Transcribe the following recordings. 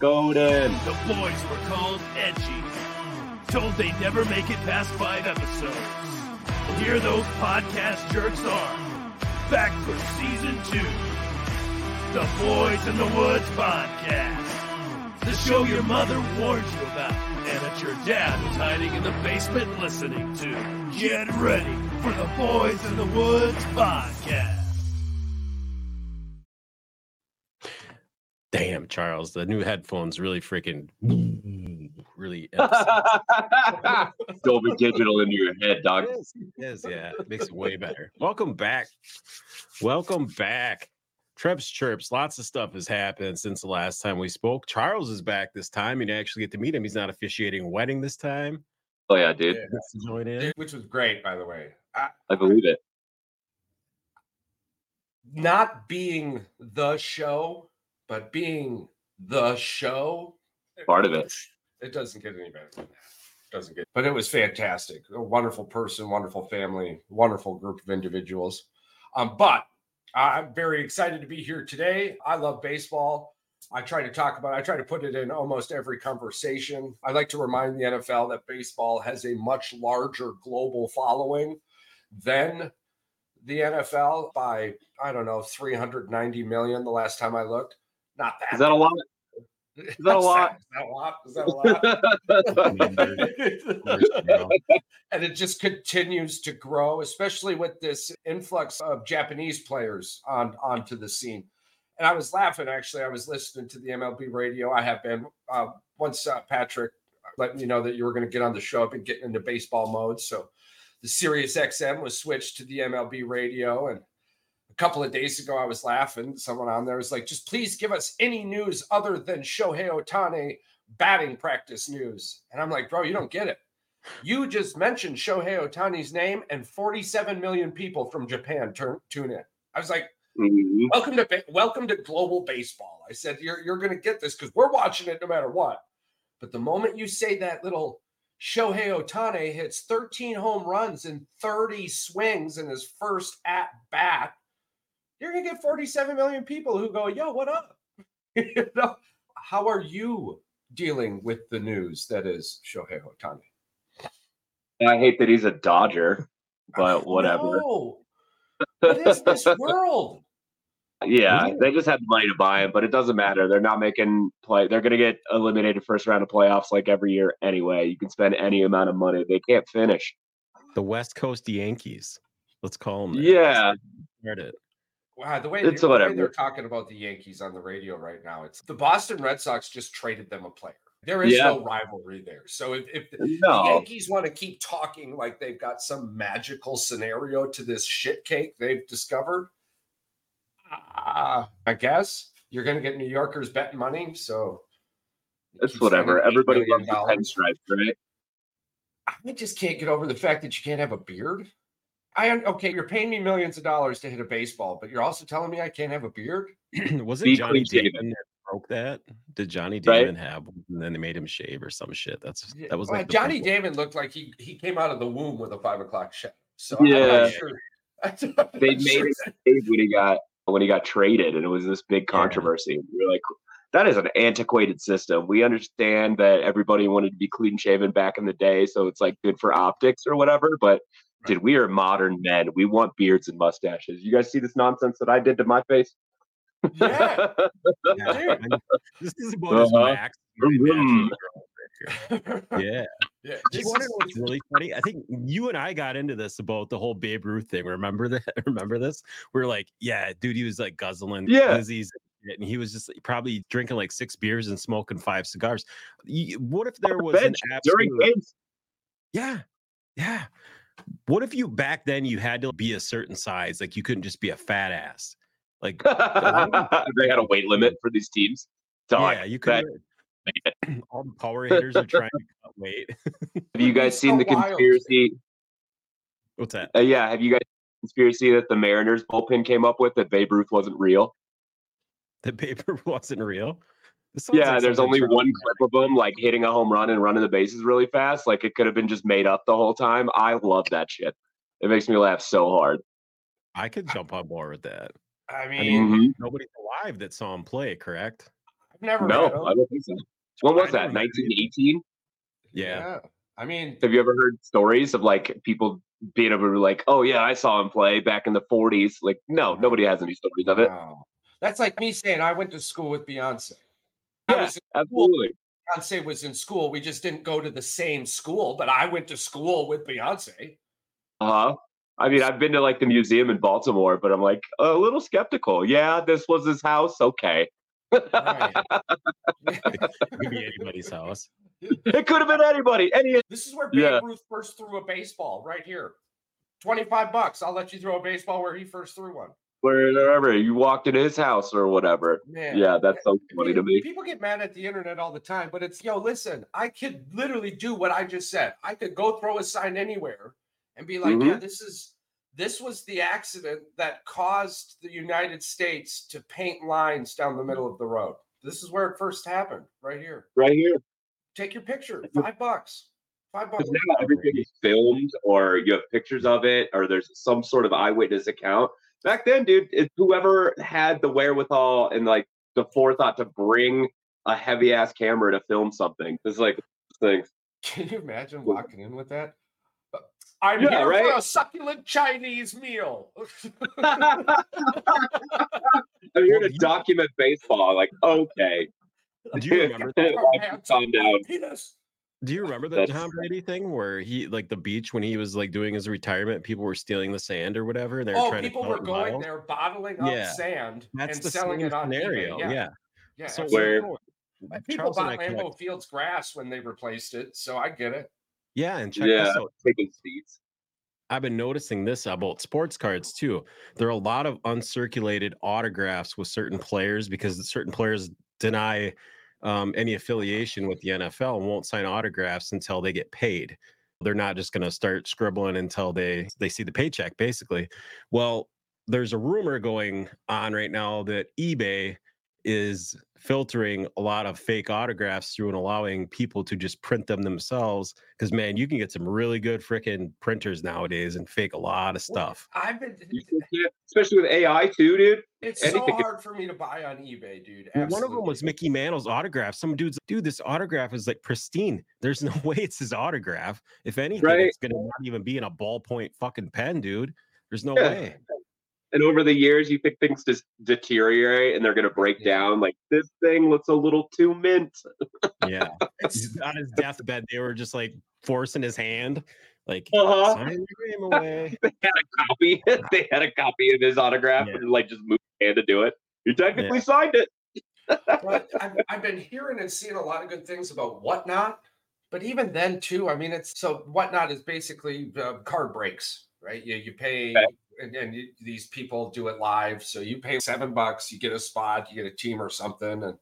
Golden. The boys were called edgy. Told they'd never make it past five episodes. Here those podcast jerks are. Back for season two. The Boys in the Woods podcast. The show your mother warned you about and that your dad was hiding in the basement listening to. Get ready for the Boys in the Woods podcast. Damn, Charles, the new headphones really freaking really. Dolby Digital into your head, dog. Yes, yes, yeah, it makes it way better. Welcome back. Welcome back. Trevs Chirps. Lots of stuff has happened since the last time we spoke. Charles is back this time. You actually get to meet him. He's not officiating a wedding this time. Oh yeah, dude. He gets to join in. which was great, by the way. I, I believe it. not being the show, but being the show. Part of it. It doesn't get any better than that. Doesn't get, but it was fantastic. A wonderful person, wonderful family, wonderful group of individuals. Um, but I'm very excited to be here today. I love baseball. I try to talk about, I try to put it in almost every conversation. I like to remind the NFL that baseball has a much larger global following than the NFL by, I don't know, 390 million the last time I looked. Not that. Is that a lot? Is that a lot? Is that a lot? Is that a lot? and it just continues to grow, especially with this influx of Japanese players on onto the scene. And I was laughing actually. I was listening to the MLB radio. I have been uh, once uh, Patrick let me know that you were going to get on the show. I've been getting into baseball mode, so the Sirius XM was switched to the MLB radio. And a couple of days ago, I was laughing. Someone on there was like, "Just please give us any news other than Shohei Ohtani batting practice news." And I'm like, "Bro, you don't get it." You just mentioned Shohei Ohtani's name, and 47 million people from Japan turn tune in. I was like, Mhm. "Welcome to welcome to global baseball." I said, "You're you're going to get this because we're watching it no matter what." But the moment you say that little Shohei Ohtani hits 13 home runs in 30 swings in his first at bat, you're going to get 47 million people who go, "Yo, what up?" you know, how are you dealing with the news that is Shohei Ohtani? I hate that he's a Dodger, but whatever. No. What is this world? Yeah, Yeah. they just had the money to buy him, but it doesn't matter. They're not making play. They're going to get eliminated first round of playoffs like every year anyway. You can spend any amount of money. They can't finish. The West Coast Yankees. Let's call them. Yeah, Started. Wow, the way, It's the way they're talking about the Yankees on the radio right now, it's the Boston Red Sox just traded them a player. There is Yeah. no rivalry there. So if, if the the. Yankees want to keep talking like they've got some magical scenario to this shit cake they've discovered, uh, I guess you're going to get New Yorkers betting money. So It's whatever. Everybody loves the pinstripes, right? I just can't get over the fact that you can't have a beard. I okay, you're paying me millions of dollars to hit a baseball, but you're also telling me I can't have a beard. Was Be it Johnny clean. Damon that broke that? Did Johnny Right. Damon have one and then they made him shave or some shit? That's that was well, like the Johnny big- Damon looked like he he came out of the womb with a five o'clock shadow. So I'm Yeah. not sure. They made sure it when he got when he got traded, and it was this big controversy. We were like, that is an antiquated system. We understand that everybody wanted to be clean shaven back in the day, so it's like good for optics or whatever. But dude, we are modern men. We want beards and mustaches. You guys see this nonsense that I did to my face? Yeah. Yeah, Dude. I this is about Uh-huh. max. Vroom, vroom. Yeah. yeah. Do This you want to is- know what's really funny? I think you and I got into this about the whole Babe Ruth thing. Remember that? Remember this? We are like, yeah, dude, he was like guzzling Yeah. Lizzie's and he was just probably drinking like six beers and smoking five cigars. What if there was an Bench during absolute, games. yeah, yeah. What if you back then you had to be a certain size, like you couldn't just be a fat ass, like they had a weight limit for these teams. Dog, yeah, you that- could. All the power hitters are trying to cut weight. have you guys seen so the wild. conspiracy? What's that? Uh, yeah, have you guys conspiracy that the Mariners bullpen came up with that Babe Ruth wasn't real? The paper wasn't real. This sounds Yeah, like there's only Charlie one clip of him like hitting a home run and running the bases really fast. Like it could have been just made up the whole time. I love that shit. It makes me laugh so hard. I could jump on board with that. I I mean, mean, Mhm. nobody's alive that saw him play, correct? I've never No. I don't think so. When was that? 1918? Yeah. I mean, Have you ever heard stories of like people being able to be like, oh yeah, I saw him play back in the 40s? Like, no, nobody has any stories of it. wow. that's like me saying I went to school with Beyonce. I Yeah, was absolutely. Beyonce was in school. We just didn't go to the same school, but I went to school with Beyonce. Uh huh. I mean, I've been to like the museum in Baltimore, but I'm like a little skeptical. Yeah, this was his house. Okay. Right. It could be anybody's house. it could have been anybody. Any. This is where Babe Yeah. Ruth first threw a baseball, right here. 25 bucks. I'll let you throw a baseball where he first threw one. Wherever you walked into his house or whatever. Man. Yeah, that's so funny to me. People get mad at the internet all the time, but it's yo, listen, I could literally do what I just said. I could go throw a sign anywhere and be like, Mhm. yeah, this is this was the accident that caused the United States to paint lines down the middle of the road. This is where it first happened, right here. Right here. Take your picture, five bucks. Five bucks. Now everything is filmed or you have pictures of it or there's some sort of eyewitness account. Back then, dude, it's whoever had the wherewithal and like the forethought to bring a heavy ass camera to film something. It's like things. Can you imagine walking in with that? Uh, I'm Yeah, here right? for a succulent Chinese meal. I'm here Well, to you- document baseball. Like, okay. Do you remember? that? Calm down. Penis. Do you remember the That's- Tom Brady thing where he like the beach when he was like doing his retirement, people were stealing the sand or whatever, and they were Oh, people were going there bottling up Yeah. sand That's and selling it on scenario. eBay. Yeah, yeah. yeah. So. Where- uh, people Charles bought Lambeau Fields grass when they replaced it, so I get it. Yeah, and check Yeah. this out. Taking seats. I've been noticing this about sports cards too. There are a lot of uncirculated autographs with certain players because certain players deny um, any affiliation with the NFL and won't sign autographs until they get paid. They're not just going to start scribbling until they they see the paycheck, basically. Well, there's a rumor going on right now that eBay is filtering a lot of fake autographs through and allowing people to just print them themselves. Because man, you can get some really good freaking printers nowadays and fake a lot of stuff. I've been. You still can't- especially with AI too, dude. It's anything so hard for me to buy on eBay, dude. Well, One of them was Mickey Mantle's autograph. Some dude's dude, this autograph is like pristine. There's no way it's his autograph. If anything, Right. it's gonna not even be in a ballpoint fucking pen, dude. There's no Yeah. way. And over the years, you think things just deteriorate and they're going to break Yeah. down. Like, this thing looks a little too mint. Yeah. It's on his deathbed. They were just like forcing his hand. Like Uh-huh. sign your name away. they had a copy. they had a copy of his autograph Yeah. and like just moved his hand to do it. You technically signed it. but I've, I've been hearing and seeing a lot of good things about whatnot but even then too i mean it's so whatnot is basically uh, card breaks right you, you pay Okay. and, and you, these people do it live so you pay seven bucks you get a spot you get a team or something and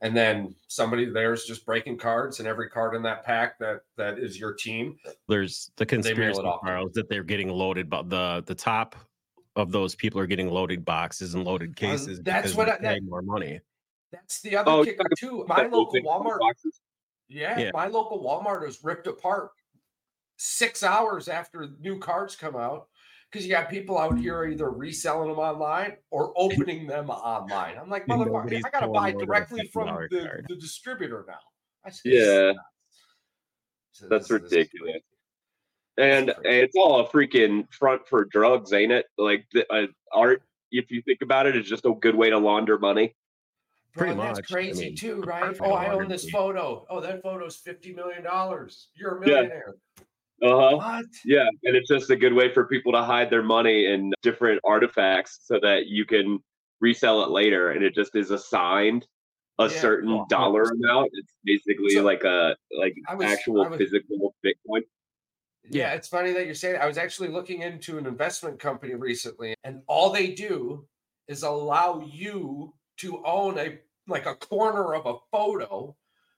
and then somebody there's just breaking cards and every card in that pack that that is your team There's the conspiracy. That they're getting loaded, but the the top of those people are getting loaded boxes and loaded uh, cases. that's what I- that- more money. that's the other Oh, kicker too my local walmart. Yeah, Yeah. my local Walmart is ripped apart six hours after new cards come out because you got people out here either reselling them online or opening them online. I'm like, motherfucker, I gotta buy more than a directly from the, the distributor now. I said, Yeah. "This is nuts." So That's this- this ridiculous. crazy. And That's it's all a freaking front for drugs, ain't it? Like the, uh, art, if you think about it, is just a good way to launder money. Bro, Pretty that's much. I crazy mean, too, right? Oh, I own this fee. photo. Oh, that photo's fifty million dollars. You're a Yeah. Millionaire. Uh huh. What? Yeah, and it's just a good way for people to hide their money in different artifacts so that you can resell it later, and it just is assigned a Yeah. certain Oh, dollar 100%. amount. It's basically So, like a like was- actual was- physical Bitcoin. Yeah, Yeah. it's funny that you're saying. I was actually looking into an investment company recently, and all they do is allow you to own a like a corner of a photo,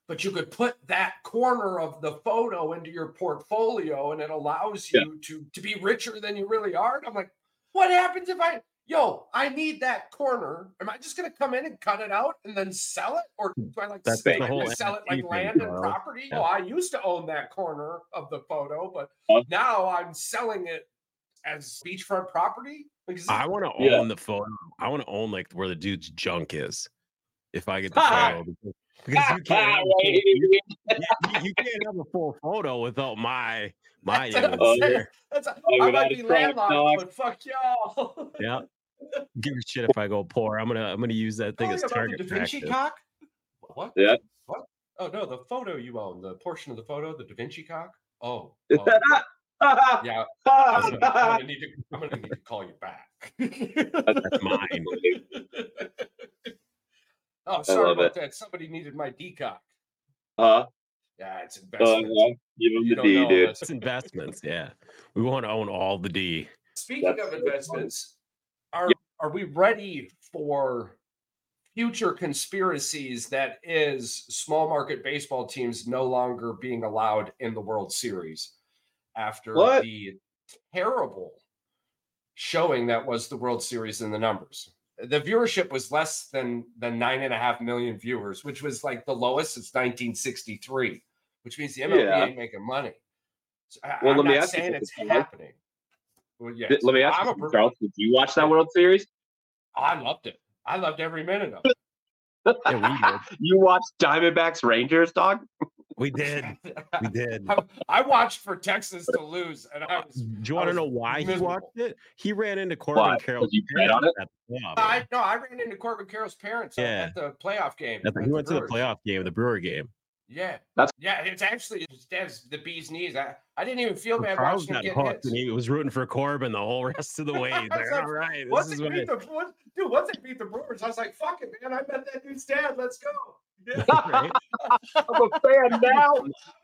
but you could put that corner of the photo into your portfolio, and it allows Yeah. you to to be richer than you really are. And I'm like, what happens if I? Yo, I need that corner. Am I just gonna come in and cut it out and then sell it, or hmm. do I like That's the sell it- sell it like land and property? Yeah. Oh, I used to own that corner of the photo, but now I'm selling it as beachfront property. Like, is I want to Yeah. own the photo. I want to own like where the dude's junk is. if I get the photo because, because you can't have a full, you, you, you can't have a full photo without my my That's image. what I'm saying. there. That's, Oh, I might be truck, landlocked, dog. but fuck y'all. Yeah. Give a shit if I go poor. I'm gonna I'm gonna use that thing Calling as about target the Da Vinci practice. cock? What? Yeah. What? Oh no, the photo you own, the portion of the photo, the Da Vinci cock. Oh, oh, yeah. I'm gonna, I'm gonna need to. I'm gonna need to call you back. That's mine. Oh, sorry love about it. that. Somebody needed my decock. Uh, Yeah, it's uh, investment. give him You the don't D, know dude. unless- It's investments. Yeah. We want to own all the D. Speaking That's of investments, are Yeah. are we ready for future conspiracies that is small market baseball teams no longer being allowed in the World Series after What? the terrible showing that was the World Series in the numbers? The viewership was less than than nine and a half million viewers, which was like the lowest since 1963, which means the MLB Yeah. ain't making money. So I, Well, am let me ask you saying something, it's happening. Well, yes. Let me ask I'm you, a Charles. Did you watch that World Series? I loved it. I loved every minute of it. Yeah, You watched Diamondbacks Rangers, dog? We did. We did. I, I watched for Texas to lose, and I was. Do you want to know why he watched it? He ran into Corbin Why? Carroll. 'Cause you bet on it? At the playoff I game. no, I ran into Corbin Carroll's parents at- Yeah. at the playoff game. At the- at he went to the playoff game, the Brewer game. Yeah, That's- yeah. It's actually his dad's the bee's knees. I, I didn't even feel bad Charles watching him get hooked, hits. and he was rooting for Corbin the whole rest of the way. He's I like, like, all right, this Once is beat it, the what, dude, once they beat the Brewers, I was like, "Fuck it, man! I met that dude's dad. Let's go." Yeah. right? I'm a fan now.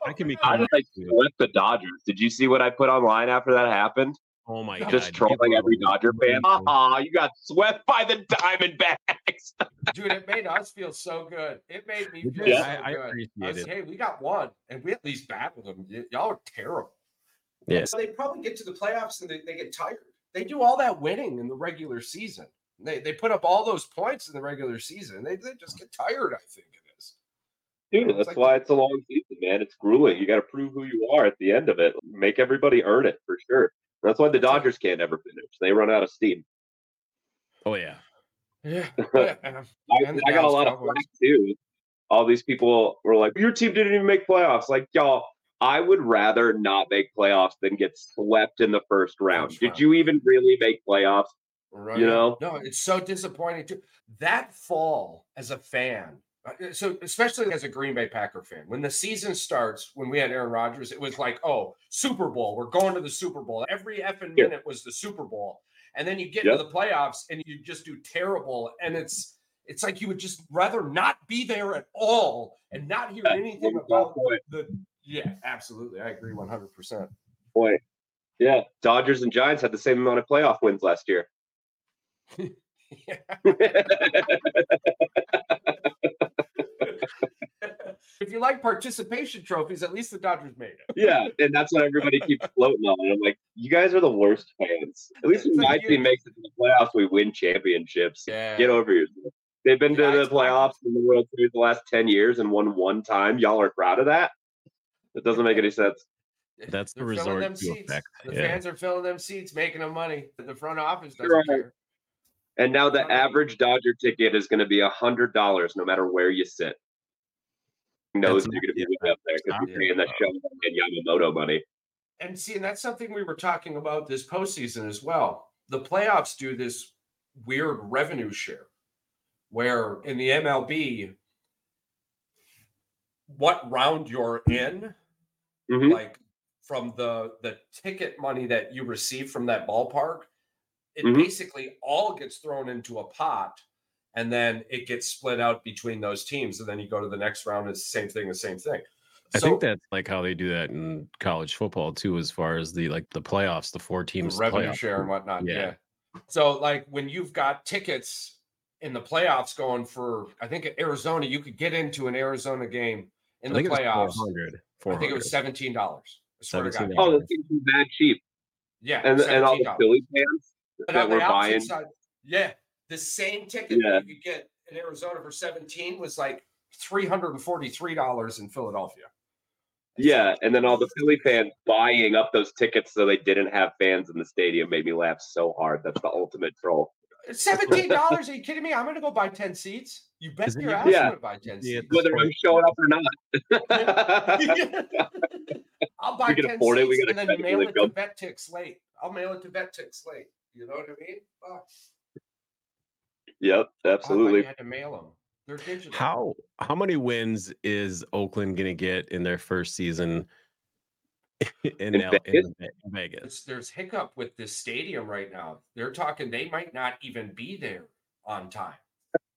I can be. I just like swept the Dodgers. Did you see what I put online after that happened? Oh my god! Just people trolling every Dodger fan. losing. Ah, you got swept by the Diamondbacks. dude, it made us feel so good. It made me feel did. so I, I good. I appreciate was, it. hey, we got one, and we at least battled them. Y- y'all are terrible. Yeah. So they probably get to the playoffs and they, they get tired. They do all that winning in the regular season. They they put up all those points in the regular season. They, they just get tired, I think it is. Dude, It's that's like- why it's a long season, man. It's grueling. You got to prove who you are at the end of it. Make everybody earn it for sure. That's why the Dodgers can't ever finish. They run out of steam. Oh yeah. Yeah. Oh, yeah. I, I got a Dallas lot of Cowboys. flack too. All these people were like, "Your team didn't even make playoffs." Like, y'all, I would rather not make playoffs than get swept in the first round. First Did round. you even really make playoffs? Right. You know? no, it's so disappointing too. That fall as a fan, Uh, so especially as a Green Bay Packer fan, when the season starts, when we had Aaron Rodgers, it was like, oh, Super Bowl, we're going to the Super Bowl. Every effing Yeah. minute was the Super Bowl, and then you get Yep. to the playoffs and you just do terrible, and it's it's like you would just rather not be there at all and not hear Yeah, anything about point. the. Yeah, absolutely, I agree one hundred percent. Boy, yeah. Dodgers and Giants had the same amount of playoff wins last year. If you like participation trophies, at least the Dodgers made it. yeah, and that's what everybody keeps floating on. And I'm like, you guys are the worst fans. At least when It's my you- team makes it to the playoffs, we win championships. Yeah. Get over yourself. They've been to the playoffs in the World Series the last 10 years and won one time. Y'all are proud of that? It doesn't make any sense. That's the They're filling resort them to seats. effect, The yeah. fans are filling them seats, making them money. The front office doesn't Right. care. And now the average Dodger ticket is going to be $100 no matter where you sit. Knows you're going to be way up there because you're paying that yet. show and Yamamoto money. And see, and that's something we were talking about this postseason as well. The playoffs do this weird revenue share where in the MLB, what round you're in, Mhm. like from the the ticket money that you receive from that ballpark, it Mhm. basically all gets thrown into a pot and then it gets split out between those teams. And then you go to the next round, it's the same thing, the same thing. I So- think that's like how they do that in college football too, as far as the like the playoffs, the four the teams revenue playoff. share and whatnot. Yeah. Yeah. So like when you've got tickets in the playoffs going for, I think at Arizona, you could get into an Arizona game in I the think it was playoffs. 400, I think it was seventeen dollars. I swear to God. $17. Oh, this seems bad cheap. Yeah. And, and all the $17. Philly fans But that were buying. side, yeah, the same ticket Yeah. that you could get in Arizona for 17 was like $343 in Philadelphia. Yeah, and then all the Philly fans buying up those tickets so they didn't have fans in the stadium made me laugh so hard. That's the ultimate troll. Seventeen dollars? Are you kidding me? I'm gonna go buy ten seats. You bet Is it- your ass Yeah. I'm gonna buy ten Yeah, seats. Whether I'm showing up or not. I'll buy We can 10 afford it, we seats and then cut mail it it to goes. VetTix late. I'll mail it to VetTix late. You know what I mean? Fuck. Yep, absolutely. You had to mail them. They're digital. How how many wins is Oakland gonna get in their first season in, In L- Vegas? in Vegas? There's, there's hiccup with this stadium right now. They're talking they might not even be there on time.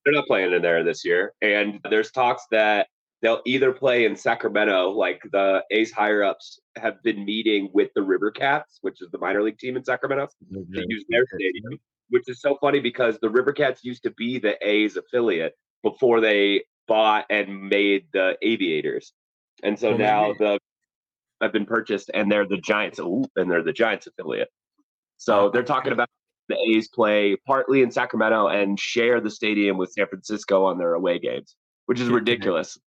They're not playing in there this year. And there's talks that they'll either play in Sacramento, like the A's higher ups have been meeting with the River Cats, which is the minor league team in Sacramento, to use their stadium, which is so funny because the River Cats used to be the A's affiliate before they bought and made the Aviators. And so Oh, now did. the have been purchased and they're the Giants ooh, and they're the Giants affiliate. So they're talking about the A's play partly in Sacramento and share the stadium with San Francisco on their away games, which is Can- can I- ridiculous.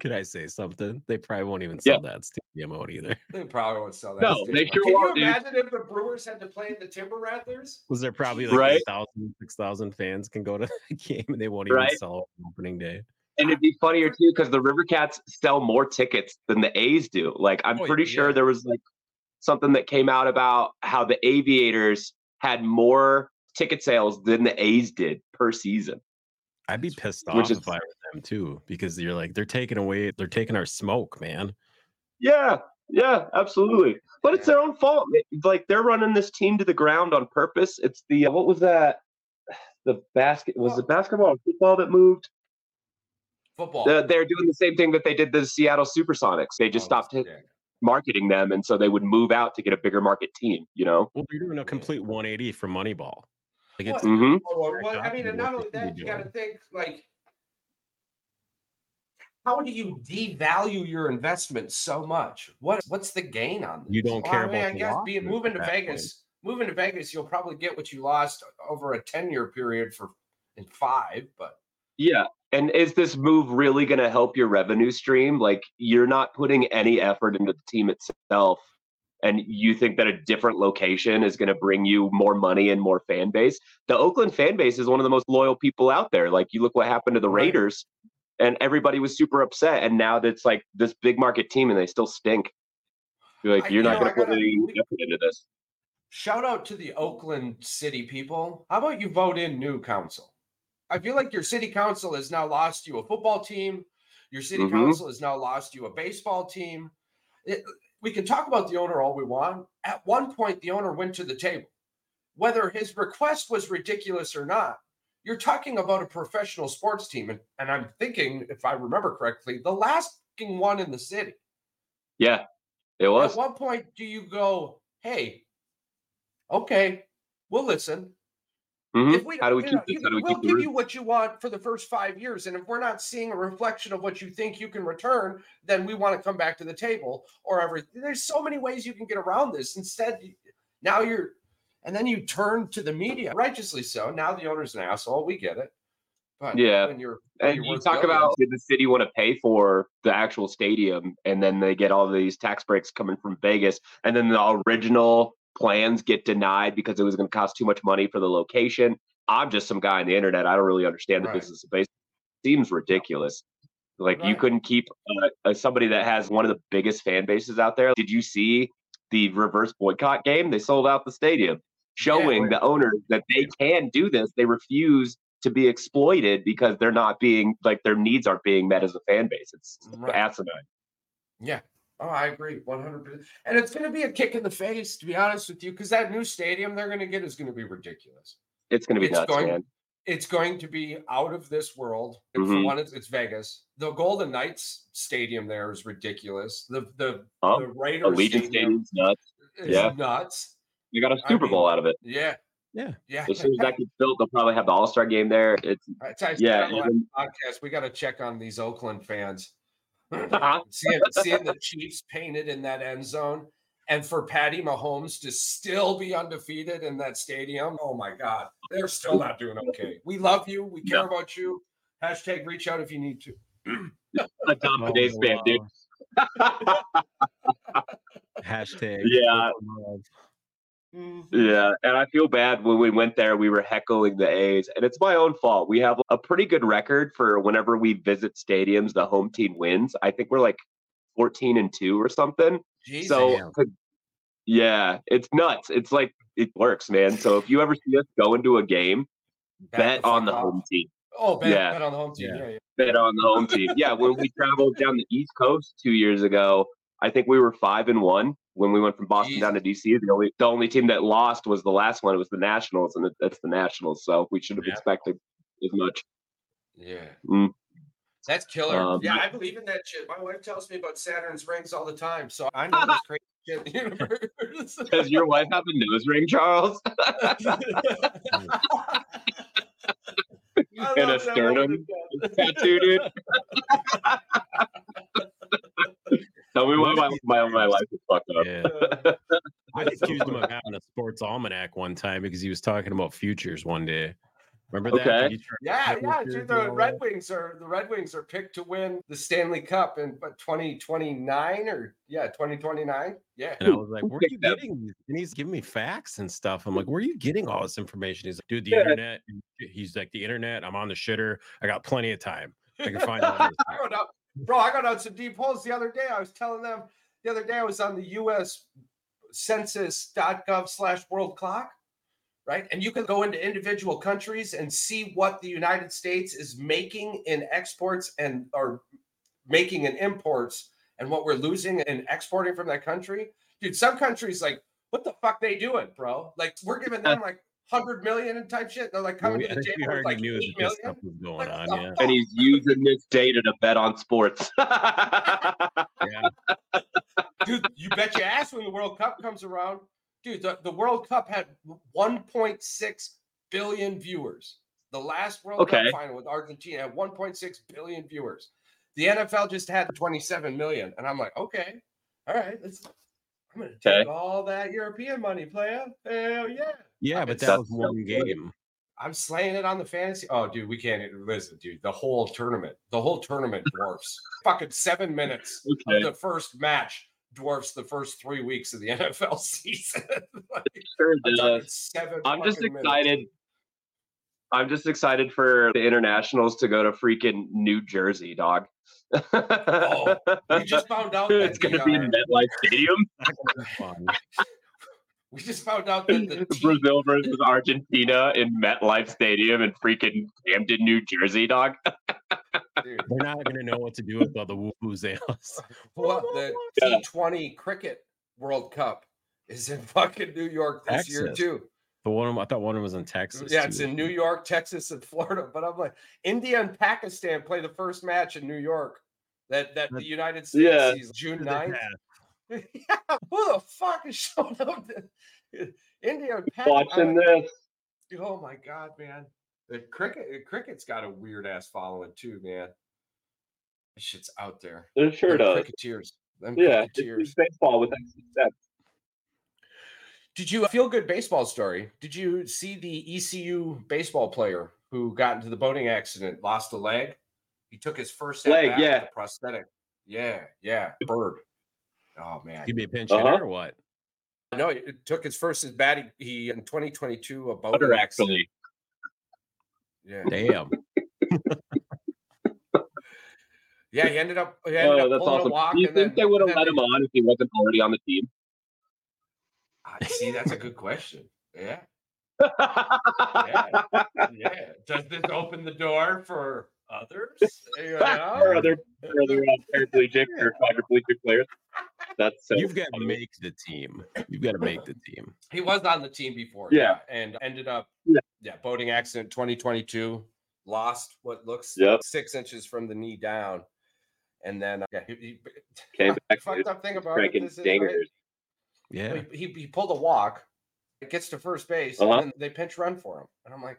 Could I say something? They probably won't even sell Yeah. that stadium out either. They probably won't sell that. No, they stadium. sure Can won't, you dude. imagine if the Brewers had to play in the Timber Rattlers? Was there probably like Right. 8,000, 6,000 fans can go to the game and they won't even Right. sell on opening day? And it'd be funnier too because the River Cats sell more tickets than the A's do. Like I'm Oh, pretty yeah. sure there was like something that came out about how the Aviators had more ticket sales than the A's did per season. I'd be pissed off Which off is- if I were them too, because you're like, they're taking away, they're taking our smoke, man. Yeah, yeah, absolutely. But it's their own fault. Like they're running this team to the ground on purpose. It's the what was that? The basket was it basketball or football that moved? Football. They're, they're doing the same thing that they did the Seattle SuperSonics. They just Oh, stopped hit, marketing them, and so they would move out to get a bigger market team. You know. Well, they're doing a complete 180 from Moneyball. Like it's Well, hmm Oh, well, I mean, and not only that, you got to think like, how do you devalue your investment so much? What what's the gain on this? You don't Well, care I mean, about I guess being moving to that point. Vegas, moving to Vegas, you'll probably get what you lost over a ten year period for in five. But Yeah. And is this move really going to help your revenue stream? Like you're not putting any effort into the team itself, and you think that a different location is going to bring you more money and more fan base. The Oakland fan base is one of the most loyal people out there. Like you look what happened to the Raiders, and everybody was super upset. And now that's like this big market team, and they still stink. You're like I- you're you not going to put any effort into this. shout out to the Oakland City people. How about you vote in new council? I feel like your city council has now lost you a football team. Your city Mhm. council has now lost you a baseball team. It- we can talk about the owner all we want. At one point, the owner went to the table. Whether his request was ridiculous or not, you're talking about a professional sports team. And, and I'm thinking, if I remember correctly, the last one in the city. Yeah, it was. At what point do you go, hey, okay, we'll listen. Mhm. If we, How do we keep know, this? How do we we'll keep give you what you want for the first five years, and if we're not seeing a reflection of what you think you can return, then we want to come back to the table or everything. There's so many ways you can get around this. Instead, now you're, and then you turn to the media, righteously so. Now the owner's an asshole. We get it. But Yeah. when you're when And you're you talk about did the city want to pay for the actual stadium, and then they get all these tax breaks coming from Vegas, and then the original plans get denied because it was going to cost too much money for the location. I'm just some guy on the internet. I don't really understand the Right. business of baseball. Seems ridiculous. Like you couldn't keep uh, uh, somebody that has one of the biggest fan bases out there. Did you see the reverse boycott game? They sold out the stadium, showing right. the owners that they can do this. They refuse to be exploited because they're not being like their needs aren't being met as a fan base. It's Right. asinine. Yeah. Oh, I agree 100%. And it's going to be a kick in the face, to be honest with you, because that new stadium they're going to get is going to be ridiculous. It's going to be It's nuts, going- man. It's going to be out of this world. And for mm-hmm. one, it's, it's Vegas. The Golden Knights stadium there is ridiculous. The the, Oh, the Raiders Allegiant stadium Stadium's nuts. is yeah. nuts. You got a Super mean- Bowl out of it. Yeah. Yeah. Yeah. As soon as that gets built, they'll probably have the All Star game there. It's I tell yeah. on the even- podcast, we got to check on these Oakland fans. Uh-huh. seeing, seeing the Chiefs painted in that end zone, and for Patty Mahomes to still be undefeated in that stadium. Oh my God, they're still not doing okay. We love you. We care about you. Hashtag reach out if you need to. a Tom Oh, today's fan, dude. Hashtag. Yeah. Open love. Mm-hmm. Yeah, and I feel bad when we went there. We were heckling the A's, and it's my own fault. We have a pretty good record for whenever we visit stadiums, the home team wins. I think we're like fourteen and two or something. Jesus. So, yeah, it's nuts. It's like it works, man. So if you ever see us go into a game, bet, bet on the off. home team. Oh, bet, yeah. bet on the home team. Yeah. yeah, yeah. Bet on the home team. Yeah, when we traveled down the East Coast two years ago, I think we were five and one when we went from Boston Jesus. down to DC. The only the only team that lost was the last one. It was the Nationals, and that's the Nationals. So we should have yeah. expected as much. Yeah. Mm. That's killer. Um, yeah, I believe in that shit. My wife tells me about Saturn's rings all the time, so I know this crazy shit universe. Does your wife have a nose ring, Charles? and a sternum tattoo, dude. Tell me why my, my, my life is fucked up. Yeah. I accused him of having a sports almanac one time because he was talking about futures one day. Remember that? Okay. Yeah, yeah. Dude, the Red Wings are the Red Wings are picked to win the Stanley Cup in but 2029 or yeah, 2029. Yeah. And I was like, where are you getting these? And he's giving me facts and stuff. I'm like, where are you getting all this information? He's like, dude, the yeah. internet. He's like, the internet. I'm on the shitter. I got plenty of time. I can find all this. Bro, I got on some deep holes the other day. I was telling them the other day I was on the US census.gov slash world clock, right? And you can go into individual countries and see what the United States is making in exports and or making in imports and what we're losing and exporting from that country. Dude, some countries like, what the fuck they doing, bro? Like we're giving them like hundred million and type shit. They're like coming well, to the table with like knew eight million. Stuff was going like, on, yeah. And he's using this data to bet on sports. yeah. Dude, you bet your ass when the World Cup comes around. Dude, the, the World Cup had 1.6 billion viewers. The last World okay. Cup final with Argentina had 1.6 billion viewers. The NFL just had 27 million. And I'm like, okay, all right, let's I'm gonna take okay. all that European money, player. Hell yeah. Yeah, but that was one game. I'm slaying it on the fantasy. Oh, dude, we can't listen, dude. The whole tournament, the whole tournament dwarfs. Fucking seven minutes okay. of the first match dwarfs the first three weeks of the NFL season. like, sure does. I'm just excited. Minutes. I'm just excited for the internationals to go to freaking New Jersey, dog. Oh, we just found out it's going to be in uh, MetLife Stadium. We just found out that the team- Brazil versus Argentina in MetLife Stadium in freaking Camden, New Jersey, dog. Dude. They're not going to know what to do with all the woo zails. Well, the yeah. T20 Cricket World Cup is in fucking New York this Texas. year too. But one of them, I thought one of them was in Texas. Yeah, too. it's in New York, Texas, and Florida. But I'm like, India and Pakistan play the first match in New York. That that the United States yeah. sees June 9th. yeah, who the fuck is showing up? To, India and Pakistan. Watching this. Oh my god, man! The cricket, the cricket's got a weird ass following too, man. This shit's out there. It sure Them does. Cricketers. Them yeah, cricketers. It's baseball with success. Did you feel good baseball story? Did you see the ECU baseball player who got into the boating accident, lost a leg? He took his first leg, yeah, prosthetic. Yeah, yeah, bird. Oh man, he be a pinch uh-huh. or what? No, it took his first his bat. He, he in 2022 a boat actually. Yeah. Damn. yeah, he ended up. He ended oh, up that's awesome. Do you think then, they would have let him on if he wasn't already on the team? I see. That's a good question. Yeah. yeah. yeah. Does this open the door for others? You know? or other, or other uh, paraplegic or quadriplegic players? That's so you've got to make the team. You've got to make the team. He was on the team before, yeah, yeah and ended up, yeah. yeah, boating accident 2022. Lost what looks yep. six inches from the knee down, and then uh, yeah, he, he came back. Fucked up thing about it, this is, right? Yeah, he, he, he pulled a walk. It gets to first base, uh-huh. and they pinch run for him, and I'm like,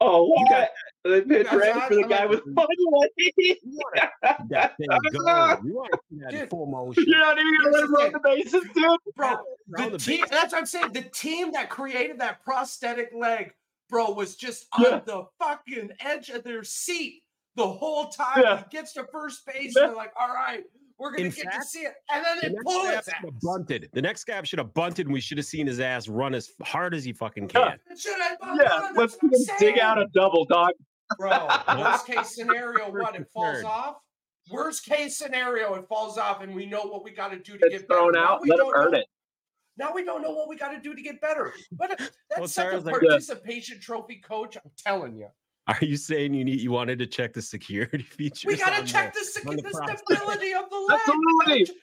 Oh, what? Got, they pitch right for the guy with fun that thing go. You want that full motion. You're not even gonna let him run the bases, dude. Bro, the, the team, that's what I'm saying. The team that created that prosthetic leg, bro, was just yeah. on the fucking edge of their seat the whole time. Yeah. He gets to first base, yeah. and they're like, all right, We're gonna In get to fact, see it, and then The they next pull his should have ass. bunted. The next guy should have bunted, and we should have seen his ass run as hard as he fucking can. Should Yeah, let's what I'm dig out a double dog. bro. Worst case scenario, what it falls off. Worst case scenario, it falls off, and we know what we got to do to It's get thrown better. Out. we Let him earn know- it. Now we don't know what we got to do to get better. But that's Well, such a Charles, like- participation trophy, coach. I'm telling you, Are you saying you need you wanted to check the security features? we gotta check the- the, sec- the the stability of the leg. Absolutely. coach.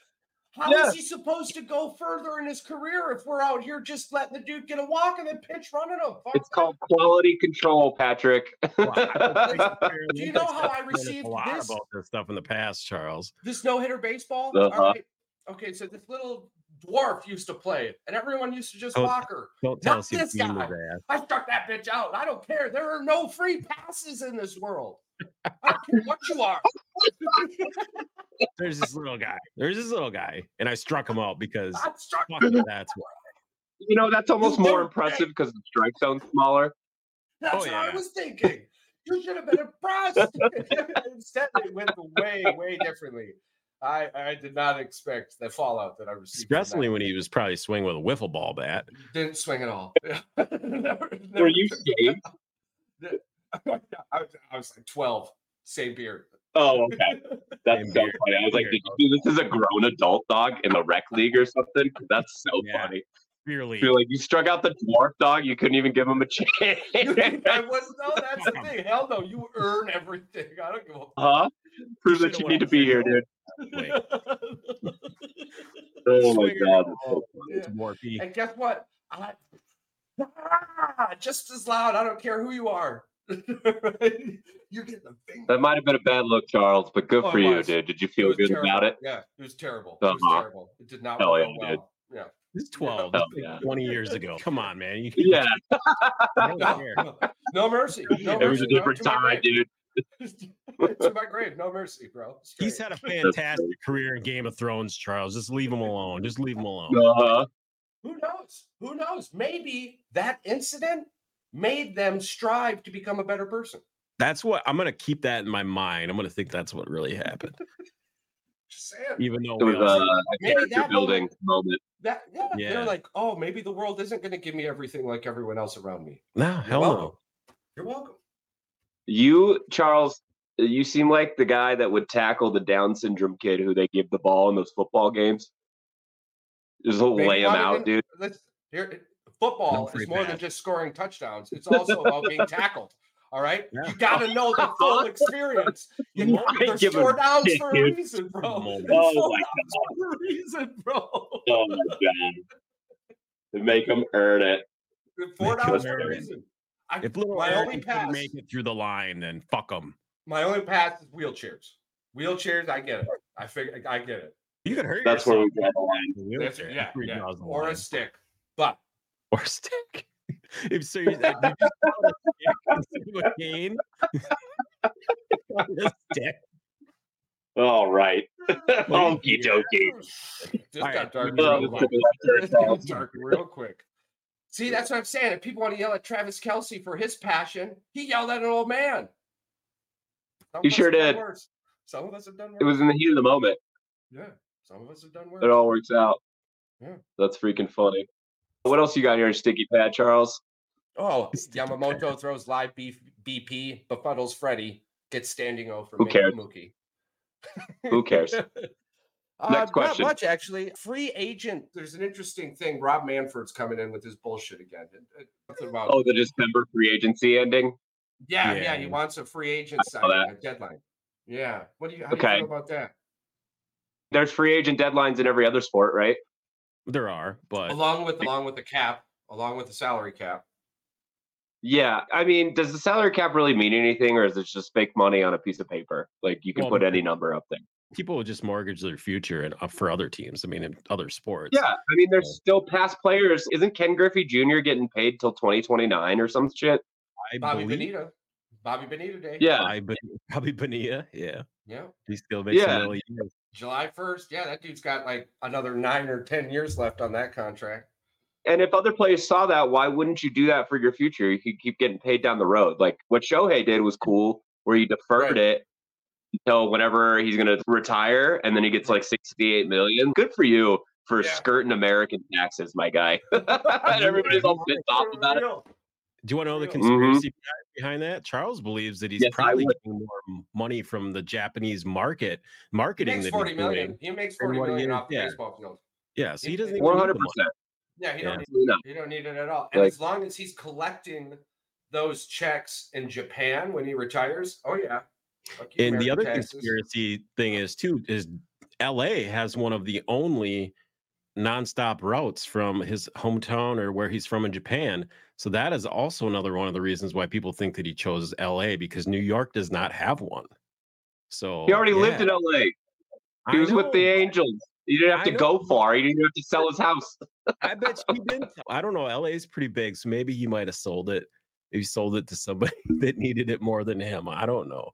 How is Yeah. he supposed to go further in his career if we're out here just letting the dude get a walk and then pitch running him? Fuck It's that. called quality control, Patrick. Well, don't think Do you know how I I've received a lot this? about this stuff in the past, Charles? this no hitter baseball. Uh-huh. All right. Okay, so this little dwarf used to play it, and everyone used to just walk her. Don't tell Not us you've this guy. I struck that bitch out. I don't care. There are no free passes in this world. I don't care what you are. There's this little guy. There's this little guy, and I struck him out because I struck. fuck, that's why. You know, that's almost You more impressive because the strike zone's smaller. That's Oh, what I was thinking. You should have been impressed. Instead, it went way, way differently. I, I did not expect the fallout that I received. from. Especially when he was probably swinging with a wiffle ball bat. didn't swing at all. Never- Were you shaved? I was, I was like 12, same beard. Oh, okay. That's Same so beard. funny. I was like, did you do this as a grown adult dog in the rec league or something? That's so Yeah. funny. Clearly, I feel like you struck out the dwarf dog. You couldn't even give him a chance. I was no, that's the thing. Hell no, you earn everything. I don't give a huh? Prove that you need to be here, dude. Wait. Oh my god. that's so funny. it's Morphe. And guess what? I ah, just as loud. I don't care who you are. You're getting the finger. That might have been a bad look, Charles, but good Oh, for you, dude. Did you feel good terrible. about it? Yeah, it was terrible. It was Uh-huh. terrible. It did not Hell work yeah, out dude. well. Yeah. He's 12. Hell That's like yeah. 20 years ago. Come on, man. You, Yeah, No, no, no mercy. No it was a different no, to my time, dude. Grave. to my grave. No mercy, bro. He's had a fantastic career in Game of Thrones, Charles. Just leave him alone. Just leave him alone. Uh-huh. Who knows? Who knows? Maybe that incident made them strive to become a better person. That's what I'm going to keep that in my mind. I'm going to think that's what really happened. Just saying. Even though It was all uh, a Maybe character that building moment. That yeah, Yeah. they're like, oh, maybe the world isn't going to give me everything like everyone else around me. no, You're hell welcome. no. You're welcome. You, Charles, you seem like the guy that would tackle the Down syndrome kid who they give the ball in those football games. Just Maybe lay him out, to- dude. Let's here. Football is more than just scoring touchdowns. It's also about being tackled. All right, Yeah. you got to know the full experience. You know, I there's give a four downs shit, for a dude. reason, bro. moment. There's Oh four my downs for a reason, bro. Oh my god. To make them earn it. Four Make downs for a they're reason. I, If little my Aaron only couldn't pass, make it through the line, then fuck them. my only pass is wheelchairs. Wheelchairs, I get it. I figure, I get it. You could hurt That's where we draw the line. in That's, yeah, That's where he yeah. draws the or line. a stick. But or a stick. if so, you, you just a stick instead of a cane. A stick. All right. Okie dokie. This All got right, dark real quick. on. Got dark real quick. See, that's what I'm saying. If people want to yell at Travis Kelce for his passion, he yelled at an old man. Some He sure did. worse. Some of us have done worse. It was in the heat of the moment. yeah. Some of us have done worse. It all works out. Yeah. That's freaking funny. What else you got here, Sticky Pad, Charles? Oh, Sticky Yamamoto throws live beef, BP, befuddles Freddie, gets standing O for Who cares? Mookie. Who cares? Uh, Next question. Not much, actually. Free agent. There's an interesting thing. Rob Manfred's coming in with his bullshit again. It- it- Something about, Oh, the December free agency ending. yeah, yeah, Yeah. He wants a free agent signing, a deadline. Yeah. What do you? How do you Okay. feel about that? There's free agent deadlines in every other sport, right? There are, but Along with along with the cap, along with the salary cap. Yeah. I mean, does the salary cap really mean anything, or is it just fake money on a piece of paper? Like you can Well, put any number up there. People will just mortgage their future and uh, for other teams. I mean, in other sports. Yeah. I mean, there's still past players. Isn't Ken Griffey Jr. getting paid till 2029 or some shit? I Bobby believe Bonita. Bobby Bonita Day. Yeah. I be- Bobby Bonilla. Yeah, Yeah. he still makes Yeah. a million. July 1st. Yeah, that dude's got like another nine or 10 years left on that contract. And if other players saw that, why wouldn't you do that for your future? You could keep getting paid down the road. Like what Shohei did was cool, where he deferred Right. it until whenever he's going to retire, and then he gets like 68 million. Good for you for Yeah. skirting American taxes, my guy. and everybody's all pissed off about it. Do you want to know the conspiracy mm-hmm. behind that? Charles believes that he's Yes, probably getting more money from the Japanese market He marketing makes that forty he's million. doing. He makes forty million forty what he million is, off the baseball field. Yeah, so he doesn't even One need hundred the money. percent. Yeah, he Yeah. don't Absolutely not. You don't need it at all. And Like- as long as he's collecting those checks in Japan when he retires, oh yeah. And the other taxes. conspiracy thing is too is LA has one of the only nonstop routes from his hometown or where he's from in Japan. So that is also another one of the reasons why people think that he chose LA because New York does not have one. So He already lived in LA. He I was with the. Angels. He didn't have to go far. He didn't have to sell his house. I bet he didn't. I don't know. LA is pretty big, so maybe he might have sold it. He sold it to somebody that needed it more than him. I don't know.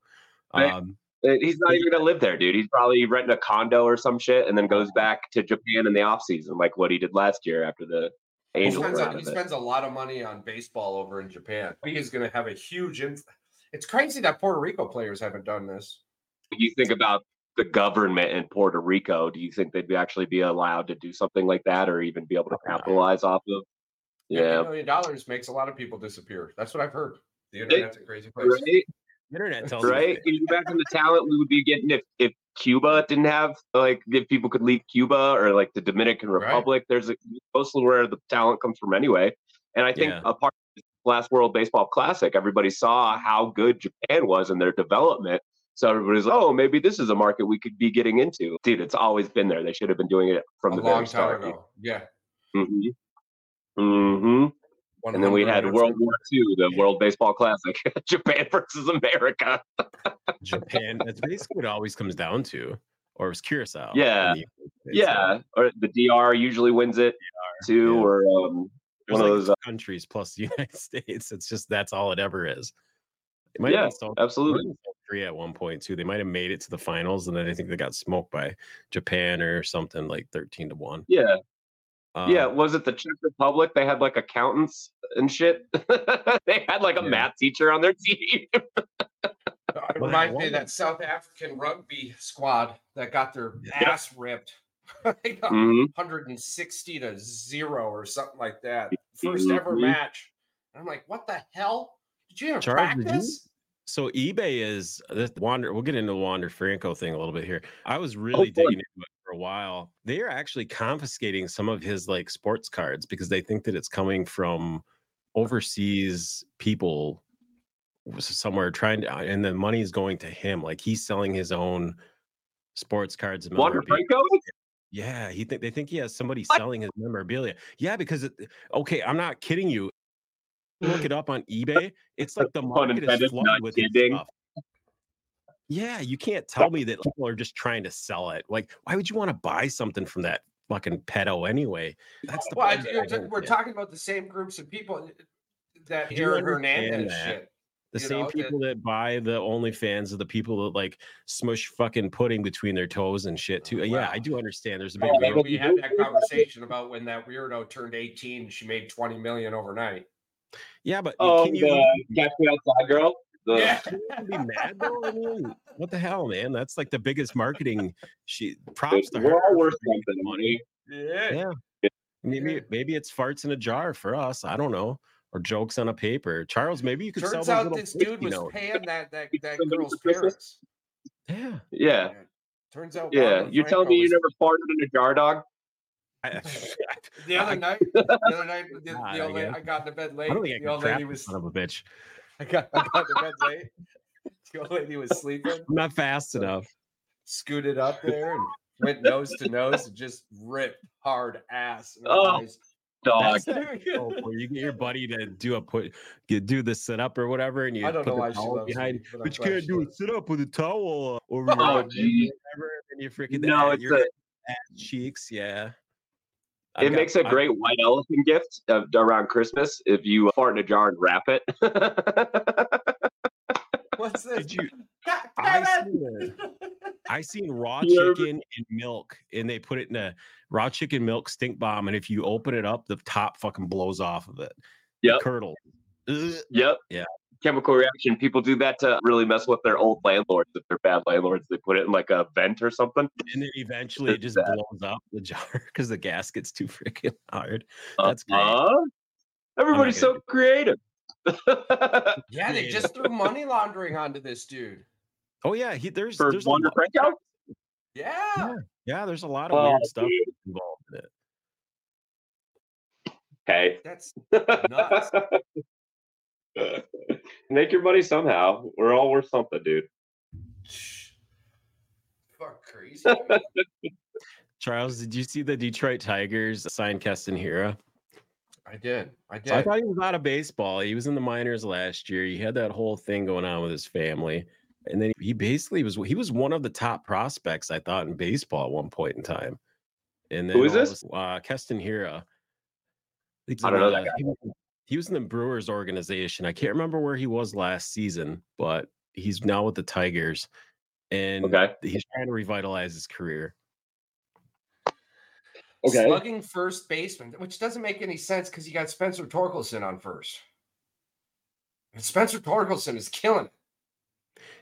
Right. Um, He's not even gonna live there, dude. He's probably renting a condo or some shit, and then goes back to Japan in the off season, like what he did last year after the He Angels spends, a, he spends a lot of money on baseball over in Japan. He is going to have a huge. Inf- it's crazy that Puerto Rico players haven't done this. you think about the government in Puerto Rico, do you think they'd be actually be allowed to do something like that, or even be able to capitalize off of? Fifty Yeah, million dollars makes a lot of people disappear. That's what I've heard. The internet's a crazy place. right internet tells right? you. Right? back imagine the talent we would be getting if, if Cuba didn't have, like, if people could leave Cuba or like the Dominican Republic. Right. There's a, mostly where the talent comes from anyway. And I think yeah. a part of last World Baseball Classic, everybody saw how good Japan was in their development. So everybody's like, oh, maybe this is a market we could be getting into. Dude, it's always been there. They should have been doing it from a the long time start. ago. Yeah. Mm-hmm. Mm-hmm. 100. And then we had World War II, the World Baseball Classic, Japan versus America. Japan. That's basically what it always comes down to. Or it was Curacao. Yeah. The, yeah. Or the DR usually wins it DR, too, yeah. or um, one like of those uh countries plus the United States. It's just that's all it ever is. It might yeah, have absolutely. Korea at one point too. They might have made it to the finals, and then I think they got smoked by Japan or something like thirteen to one. Yeah, yeah. Um, Was it the Czech Republic? They had like accountants and shit. they had like a Yeah. math teacher on their team. It reminds me of that South African rugby squad that got their Yeah. ass ripped. they got Mhm. 160 to zero or something like that. 1st ever Mhm. match. I'm like, what the hell? Did you ever Charles, did you- practice? so eBay is this Wander. We'll get into the Wander Franco thing a little bit here. I was really fun. digging into it for a while. They are actually confiscating some of his like sports cards because they think that it's coming from overseas people somewhere trying to, uh, and the money is going to him. Like he's selling his own sports cards. and Wander. Franco? Yeah, he think they think he has somebody What? selling his memorabilia. Yeah, because it, okay, I'm not kidding you. Look it up on eBay. It's like the market is flooded with stuff. Yeah, you can't tell me that people are just trying to sell it. Like, why would you want to buy something from that fucking pedo anyway? That's the Well, part that I you're- we're get. talking about the same groups of people uh, that Do you Aaron Hernandez that? shit. the you same know, people that buy the OnlyFans are the people that like smush fucking pudding between their toes and shit too. Uh, yeah, I do understand. There's a big but we had that conversation about when that weirdo turned 18 she made 20 million overnight. Yeah, but uh, Oh, can you the Catch Me Outside girl. The, Yeah. Be mad though? I mean, what the hell, man? That's like the biggest marketing. She props to her. We're all worth something, money. Yeah. Yeah. Maybe Yeah. maybe it's farts in a jar for us. I don't know. Or jokes on a paper. Charles, maybe you could sell Turns those out this dude was notes. paying that that, that girl's parents. Yeah. yeah, Turns out. yeah. You're telling Franco me you never farted in a jar dog? The other night, the other night, the, God, the I old lady. I got into bed late. I don't think I the can old trap lady was. son of a bitch. I got, I got to bed late. The old lady was sleeping. I'm not fast enough. Scooted up there and went nose to nose and just ripped hard ass. in Oh, eyes. Dog. That's oh, where you get your buddy to do a put, you do the sit up or whatever, and you I don't put know the why she towel loves me, behind. but But you can't she do a sit up with a towel uh, over your Oh, head, geez. whatever, and you freaking No, it's your a. ass cheeks. Yeah, It makes a great white elephant gift of, around Christmas if you uh, fart in a jar and wrap it. What's this? Did you? I damn seen! I seen raw chicken and milk, and they put it in a raw chicken milk stink bomb, and if you open it up, the top fucking blows off of it. Yeah, Curdle. Yep. yep. Chemical reaction. People do that to really mess with their old landlords. If they're bad landlords, they put it in like a vent or something. And then eventually it just blows up the jar because the gas gets too freaking hard. That's great. Uh-huh. Everybody's so creative. yeah, they just threw money laundering onto this dude. Oh yeah, he there's For there's Wander Franco? Yeah. yeah. Yeah, there's a lot of Oh, weird stuff dude. involved in it. Hey. That's nuts. Make your money somehow. We're all worth something, dude. Fuck crazy. Charles, did you see the Detroit Tigers sign Keston Hiura? I did. I did. So I thought he was out of baseball. He was in the minors last year. He had that whole thing going on with his family. And then he basically was he was one of the top prospects, I thought, in baseball at one point in time. And then Who is this? a s- Uh Keston Hiura. I don't know that uh, He was, he was in the Brewers organization. I can't remember where he was last season, but he's now with the Tigers. And Okay. he's trying to revitalize his career. Okay. Slugging first baseman, which doesn't make any sense because you got Spencer Torkelson on first. And Spencer Torkelson is killing it.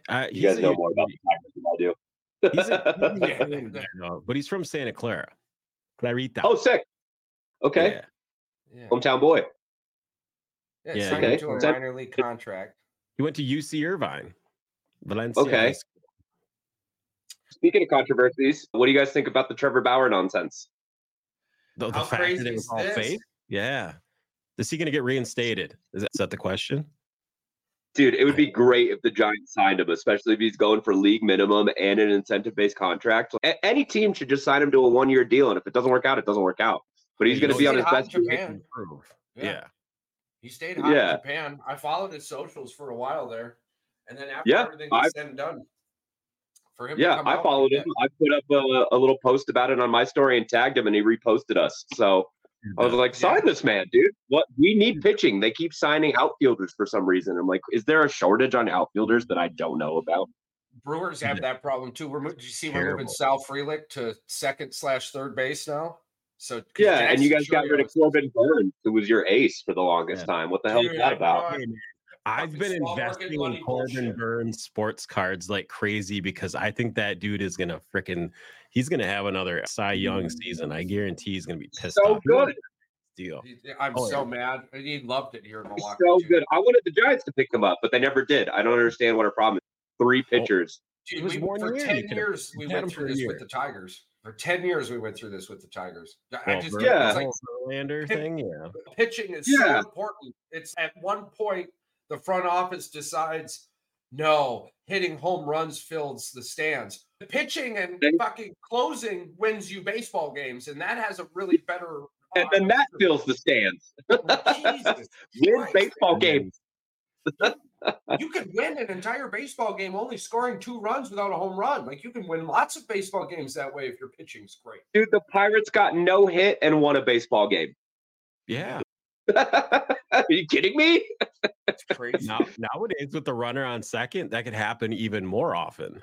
Uh, You guys he's know a- more about the Tigers than I do. He's a, he's a Yeah. young but he's from Santa Clara. Clarita. oh, sick. Okay. Yeah. Yeah. Hometown boy. Yeah, Yeah, signed okay. him to a Is that- minor league contract. He went to UC Irvine, Valencia. Okay. Speaking of controversies, what do you guys think about the Trevor Bauer nonsense? The, the How fact that crazy it is was all this? fake. Yeah. Is he going to get reinstated? Is that, is that the question? Dude, it would be great if the Giants signed him, especially if he's going for league minimum and an incentive based contract. A- any team should just sign him to a one year deal. And if it doesn't work out, it doesn't work out. But he's Yeah, going to be on his best. in year. Japan. Improve. Yeah. Yeah. He stayed hot Yeah. in Japan. I followed his socials for a while there. And then after Yeah, everything was I- said and done, for him to Yeah, I followed like him. I put up a, a little post about it on my story and tagged him, and he reposted us. So I was like, sign this man, dude. What we need pitching. They keep signing outfielders for some reason. I'm like, is there a shortage on outfielders that I don't know about? Brewers have that problem too. We're, did you see we're moving. Sal Frelick to second slash third base now? So 'cause Yeah, and you guys got rid of Corbin Burnes, who was your ace for the longest Yeah. time. What the hell is that about? Hey, I've been investing in Corbin. Burnes sports cards like crazy because I think that dude is gonna freaking he's gonna have another Cy Young mm-hmm. season. I guarantee he's gonna be pissed So off. good. Deal. I'm Oh, so yeah. mad. He loved it here in He's Milwaukee. so too. good. I wanted the Giants to pick him up, but they never did. I don't understand what our problem is. Three pitchers. Dude, It was we, one for year 10 years, we went through this year. with the Tigers. For 10 years, we went through this with the Tigers. I just, Yeah. it's like Verlander thing, yeah. pitching is so important. It's at one point, the front office decides, no, hitting home runs fills the stands. Pitching and fucking closing wins you baseball games, and that has a really better. And then that fills the stands. Jesus Win baseball games. you could win an entire baseball game only scoring two runs without a home run. Like you can win lots of baseball games that way if your pitching's great. Dude, the Pirates got no hit and won a baseball game. Yeah. Are you kidding me? It's crazy. Now nowadays with the runner on second, that could happen even more often.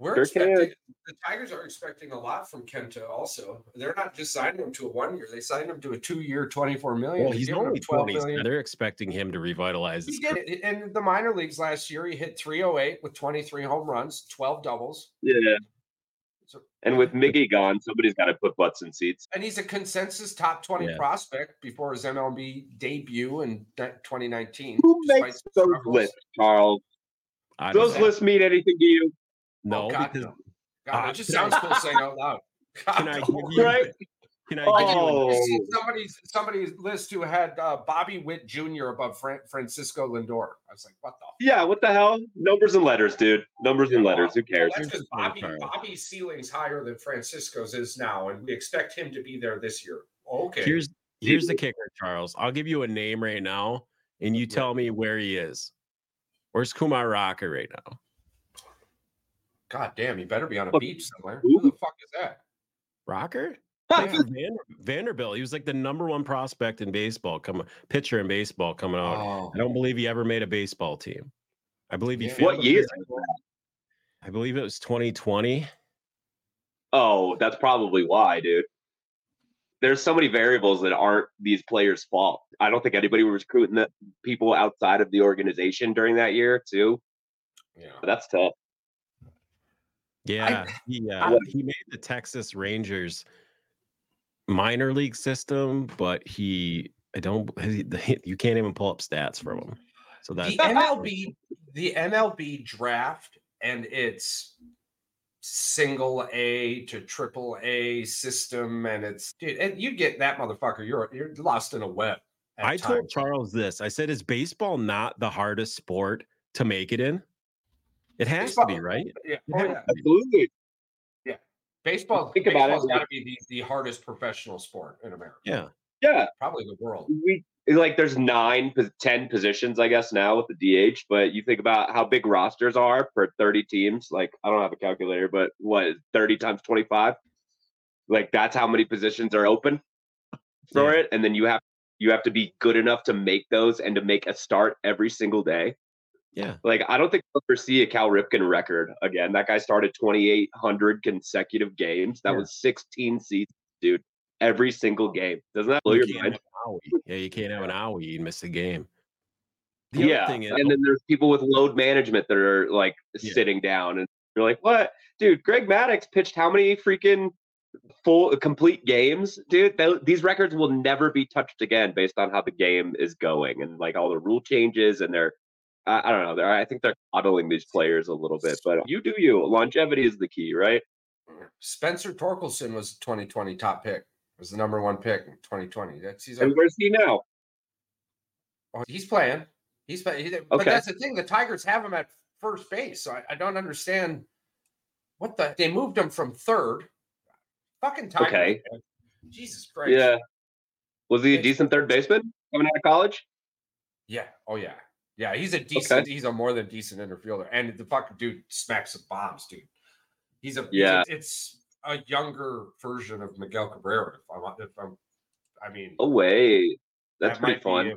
We're Sure can. expecting the Tigers are expecting a lot from Kenta. Also, they're not just signing him to a one year; they signed him to a two year, twenty four million. Well, They're he's giving only 12 20. million. They're expecting him to revitalize He did it in the minor leagues last year. He hit 308 with 23 home runs, 12 doubles. Yeah. So, And with Miggy gone, somebody's got to put butts in seats. and he's a consensus top 20 Yeah. prospect before his MLB debut in 2019. Who makes those struggles. lists, Charles? Those don't- lists mean anything to you? No, Oh, God, because no. God, Uh, it just can sounds cool saying out loud. God, can I no. give you Right? can I Oh. give you I see somebody's somebody's list who had uh, Bobby Witt Jr. above Fran- Francisco Lindor. I was like, what the? Yeah, what the hell? Numbers and letters, dude. Numbers and letters. Who cares? That's because Bobby. Bobby's ceiling's higher than Francisco's is now, and we expect him to be there this year. Okay. Here's here's the kicker, Charles. I'll give you a name right now, and you tell me where he is. Where's Kumar Rocker right now? God damn, you better be on a Look, beach somewhere. who? Who the fuck is that? Rocker? Played Vander- Vanderbilt. He was like the number one prospect in baseball, come pitcher in baseball coming out. Oh, I don't believe he ever made a baseball team. I believe he Yeah. failed. What year? I believe it was 2020. Oh, that's probably why, dude. there's so many variables that aren't these players' fault. I don't think anybody was recruiting the people outside of the organization during that year too. Yeah, that's tough. Yeah, I, he uh, he made the Texas Rangers minor league system, but he I don't he, you can't even pull up stats from him. So that's the MLB the MLB draft and its single A to triple A system, and it's dude, and you get that motherfucker, you're you're lost in a web. I times. told Charles this. I said, "Is baseball not the hardest sport to make it in?" It has baseball, to be, right? Yeah, oh, yeah. absolutely. Yeah, baseball. Think about it. Got to be the, the hardest professional sport in America. Yeah, yeah, probably the world. We like there's nine, ten positions, I guess, now with the DH. But you think about how big rosters are for 30 teams. Like I don't have a calculator, but what 30 times 25? Like that's how many positions are open for yeah. it, and then you have you have to be good enough to make those and to make a start every single day. Yeah. Like I don't think we'll ever see a Cal Ripken record again. That guy started 2,800 consecutive games. That yeah. was 16 seasons, dude every single game. Doesn't that blow you your mind? Yeah, you can't have an owie and miss a game. The yeah, is, and then there's people with load management that are like yeah. sitting down, and you're like, "What, dude? Greg Maddux pitched how many freaking full complete games, dude? Th- these records will never be touched again based on how the game is going and like all the rule changes and they're." I, I don't know. They're, I think they're coddling these players a little bit, but you do you. Longevity is the key, right? Spencer Torkelson was 2020 top pick was the number one pick in 2020. That's he's. And where's he now? Oh, he's playing. He's playing. But okay. that's the thing. The Tigers have him at first base, so I, I don't understand what the. They moved him from third. Fucking Tigers. Okay. Man. Jesus Christ. Yeah. Was he a decent third baseman coming out of college? Yeah. Oh yeah. Yeah. He's a decent. Okay. He's a more than decent interfielder, and the fucking dude smacks some bombs, dude. He's a. Yeah. He's a, it's a younger version of Miguel Cabrera. If I'm, if I'm, I mean, oh wait, that's that pretty fun. Be,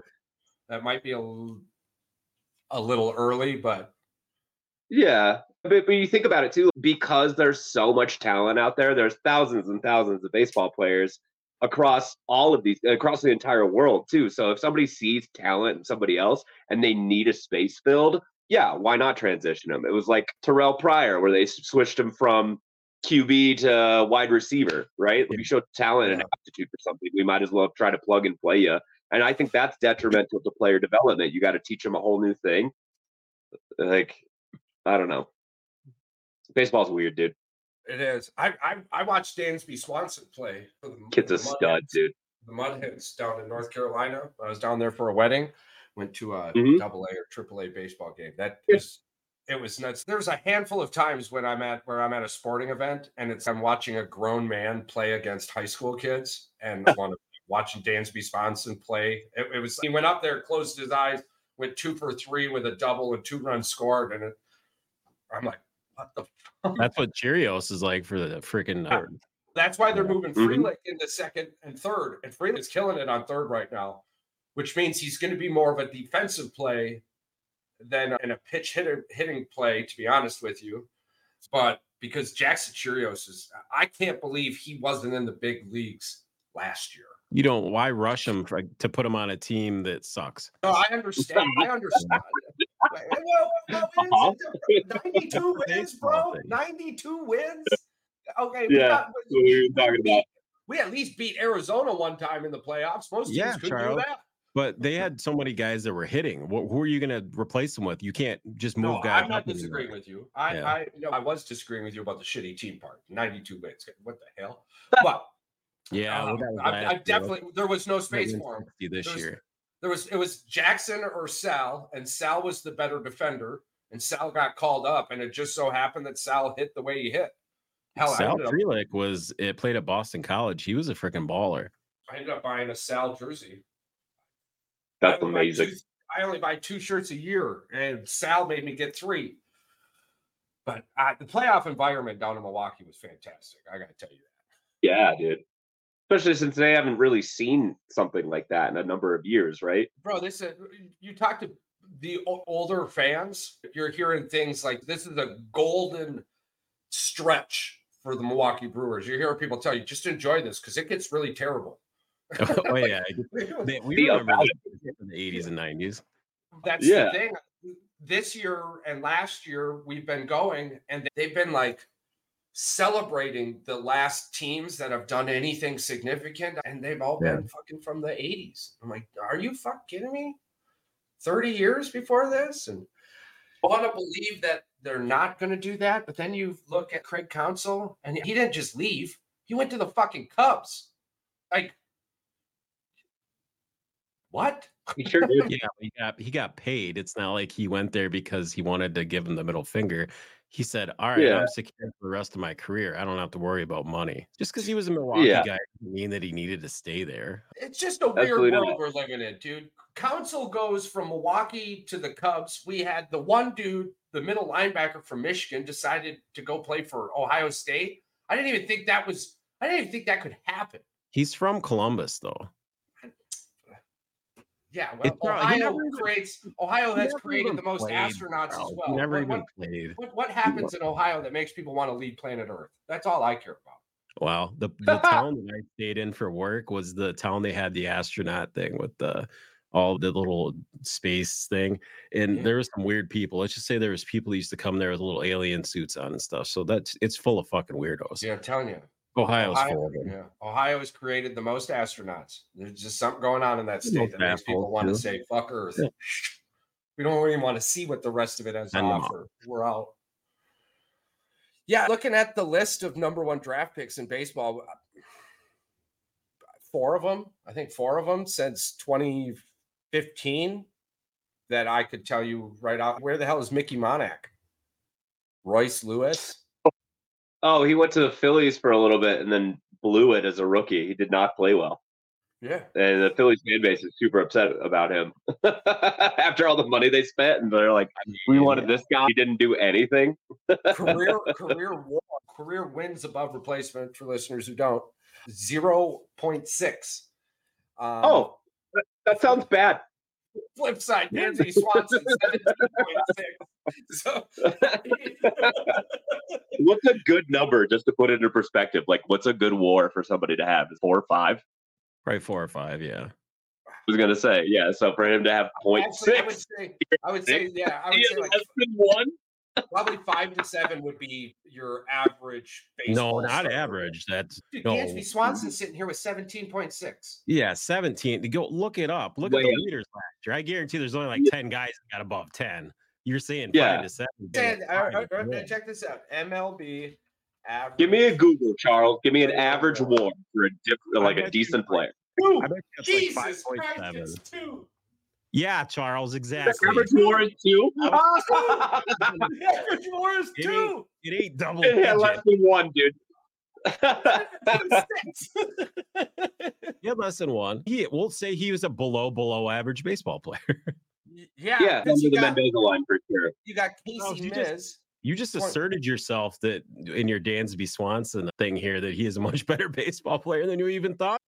that might be a, a little early, but yeah. But, but you think about it too, because there's so much talent out there. There's thousands and thousands of baseball players across all of these, across the entire world too. So if somebody sees talent in somebody else and they need a space filled, yeah, why not transition them? It was like Terrelle Pryor, where they switched him from QB to wide receiver, right? Yeah. If you show talent yeah. and aptitude for something, we might as well try to plug and play you. And I think that's detrimental to player development. You got to teach them a whole new thing. Like, I don't know. Baseball's weird, dude. It is. I I, I watched Dansby Swanson play. For the, Kid's a stud, dude. The Mudhens down in North Carolina. I was down there for a wedding. Went to a mm-hmm. double A or triple A baseball game. That is it was nuts. There's a handful of times when I'm at where I'm at a sporting event and it's I'm watching a grown man play against high school kids and one watching Dansby Swanson play. It, it, was he went up there, closed his eyes, went two for three with a double and two runs scored, and it, I'm like, what the? Fuck? That's what Chourio's is like for the freaking. Uh, that's why they're moving mm-hmm. Frelick into second and third, and Frelick's killing it on third right now, which means he's going to be more of a defensive play than in a pitch hitter, hitting play, to be honest with you. But because Jackson Chourio's is, I can't believe he wasn't in the big leagues last year. You don't. Why rush him for, to put him on a team that sucks? No, I understand. I understand. well, 92 wins, bro. 92 wins. Okay. Yeah. Got, we, we, talking about. We at least beat Arizona one time in the playoffs. Most teams yeah, couldn't Charles. do that. But they had so many guys that were hitting. What, who are you going to replace them with? You can't just move no, guys. I'm not disagreeing anymore. with you. I, yeah. I, no, I was disagreeing with you about the shitty team part. 92 wins. What the hell? But yeah, well, um, I, I, definitely there was no space for him this there was, year. There was it was Jackson or Sal, and Sal was the better defender, and Sal got called up, and it just so happened that Sal hit the way he hit. Hell, Sal Frelick was it played at Boston College. He was a freaking baller. I ended up buying a Sal jersey. That's I amazing. Two, I only buy two shirts a year, and Sal made me get three. But uh, the playoff environment down in Milwaukee was fantastic. I got to tell you that. Yeah, dude. Especially since they haven't really seen something like that in a number of years, right? Bro, this is, uh, you talk to the older fans, you're hearing things like this is a golden stretch for the Milwaukee Brewers. You hear people tell you just enjoy this because it gets really terrible. Oh, oh yeah, they, we remember this in the '80s and '90s. That's yeah. the thing. This year and last year we've been going, and they've been like celebrating the last teams that have done anything significant, and they've all yeah. been fucking from the '80s. I'm like, are you fuck kidding me? 30 years before this, and I want to believe that they're not going to do that. But then you look at Craig Counsell, and he didn't just leave; he went to the fucking Cubs. Like, what? He sure did. yeah, he got he got paid. It's not like he went there because he wanted to give him the middle finger. He said, "All right, yeah. I'm secure for the rest of my career. I don't have to worry about money." Just because he was a Milwaukee yeah. guy didn't mean that he needed to stay there. It's just a weird world we're living in, dude. Counsell goes from Milwaukee to the Cubs. We had the one dude, the middle linebacker from Michigan, decided to go play for Ohio State. I didn't even think that was. I didn't even think that could happen. He's from Columbus, though. Yeah, well, Ohio creates Ohio has created the most played, astronauts bro. as well. Never what, even played. What, what happens in Ohio that makes people want to leave planet Earth? That's all I care about. Wow, the the town that I stayed in for work was the town they had the astronaut thing with the all the little space thing, and yeah. there was some weird people. Let's just say there was people used to come there with little alien suits on and stuff. So that's it's full of fucking weirdos. Yeah, I'm telling you. Ohio's Ohio. Yeah. Ohio has created the most astronauts. There's just something going on in that state that makes people want to say "fuck Earth." Yeah. We don't even want to see what the rest of it has to offer. We're out. Yeah, looking at the list of number one draft picks in baseball, four of them, I think four of them since 2015 that I could tell you right off. Where the hell is Mickey Moniak? Royce Lewis. Oh, he went to the Phillies for a little bit and then blew it as a rookie. He did not play well. Yeah. And the Phillies fan base is super upset about him after all the money they spent. And they're like, we wanted this guy. He didn't do anything. career, career, war, career wins above replacement for listeners who don't 0.6. Um, oh, that, that sounds bad. Flip side, Dansby Swanson, 17.6. So, what's a good number just to put it into perspective? Like, what's a good war for somebody to have? Is four or five? Probably four or five, yeah. I was gonna say, yeah. So for him to have point Actually, six, I would say, I would say, yeah, I would say like less than one. Probably five to seven would be your average. no, not average. That's Dude, no. Dansby Swanson sitting here with seventeen point six. Yeah, seventeen. To go look it up. Look Wait, at the leaders last year. I guarantee there's only like yeah. ten guys that got above ten. You're saying yeah. five to seven. And, uh, uh, check this out. MLB average. Give me a Google, Charles. Give me an average WAR for a different, like a decent player. Two. Jesus like Christ, it's two. Yeah, Charles, exactly. Average WAR is two. average WAR is two. It ain't, double. It had less than one, dude. yeah, less than one. He we'll say he was a below below average baseball player. Yeah, yeah, under the got, Mendoza line for sure. You got Casey no, you Miz. Just, you just asserted yourself that in your Dansby Swanson thing here that he is a much better baseball player than you even thought.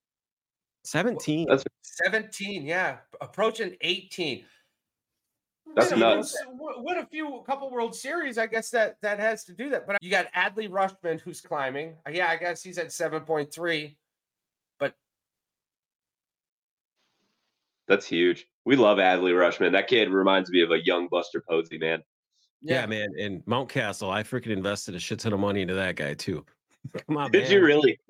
17. That's, 17, yeah. Approaching 18. That's win nuts. A, win a few, a couple World Series. I guess that that has to do that. But you got Adley Rutschman who's climbing. Uh, yeah, I guess he's at 7.3. But that's huge. We love Adley Rutschman. That kid reminds me of a young Buster Posey, man. Yeah, yeah man. And Mountcastle, I freaking invested a shit ton of money into that guy too. Come on, Did man. you really?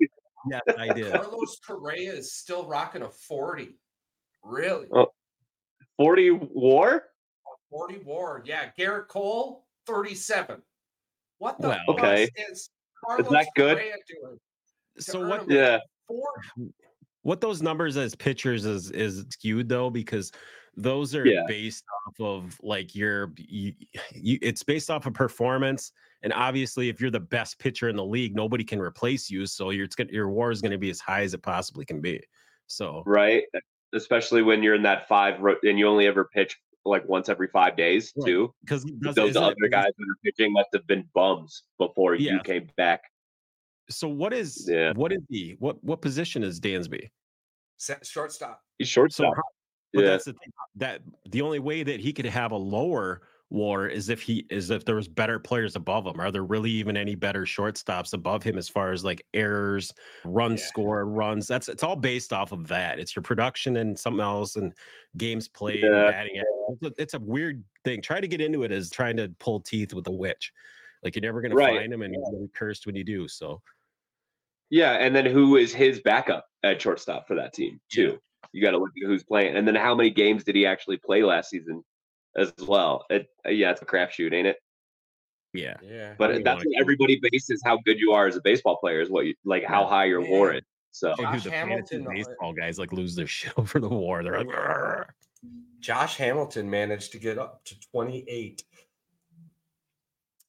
Yeah, I did. Carlos Correa is still rocking a 40. Really? Oh, 40 war? 40 war. Yeah. Gerrit Cole, 37. What the well, okay. is Carlos is that good? Correa doing? So what? Yeah. Four? what those numbers as pitchers is is skewed though because those are yeah. based off of like your you, you, it's based off of performance and obviously if you're the best pitcher in the league nobody can replace you so your your war is going to be as high as it possibly can be so right especially when you're in that five and you only ever pitch like once every five days too because those other it, guys that are pitching must have been bums before yeah. you came back so what is yeah. what is he? What what position is Dansby? Shortstop. He's shortstop. So, but yeah. that's the thing that the only way that he could have a lower war is if he is if there was better players above him. Are there really even any better shortstops above him as far as like errors, run yeah. score, runs? That's it's all based off of that. It's your production and something else and games played yeah. batting. It's a, it's a weird thing. Try to get into it as trying to pull teeth with a witch. Like you're never gonna right. find him and you're gonna be cursed when you do. So yeah, and then who is his backup at shortstop for that team too? You got to look at who's playing, and then how many games did he actually play last season? As well. It, uh, yeah, it's a crapshoot, ain't it? Yeah, yeah. But that's what everybody bases how good you are as a baseball player is what you like how yeah. high you're yeah. warranted. So Josh the Hamilton, baseball guys like lose their shit over the war. They're like, Rrr. Josh Hamilton managed to get up to 28.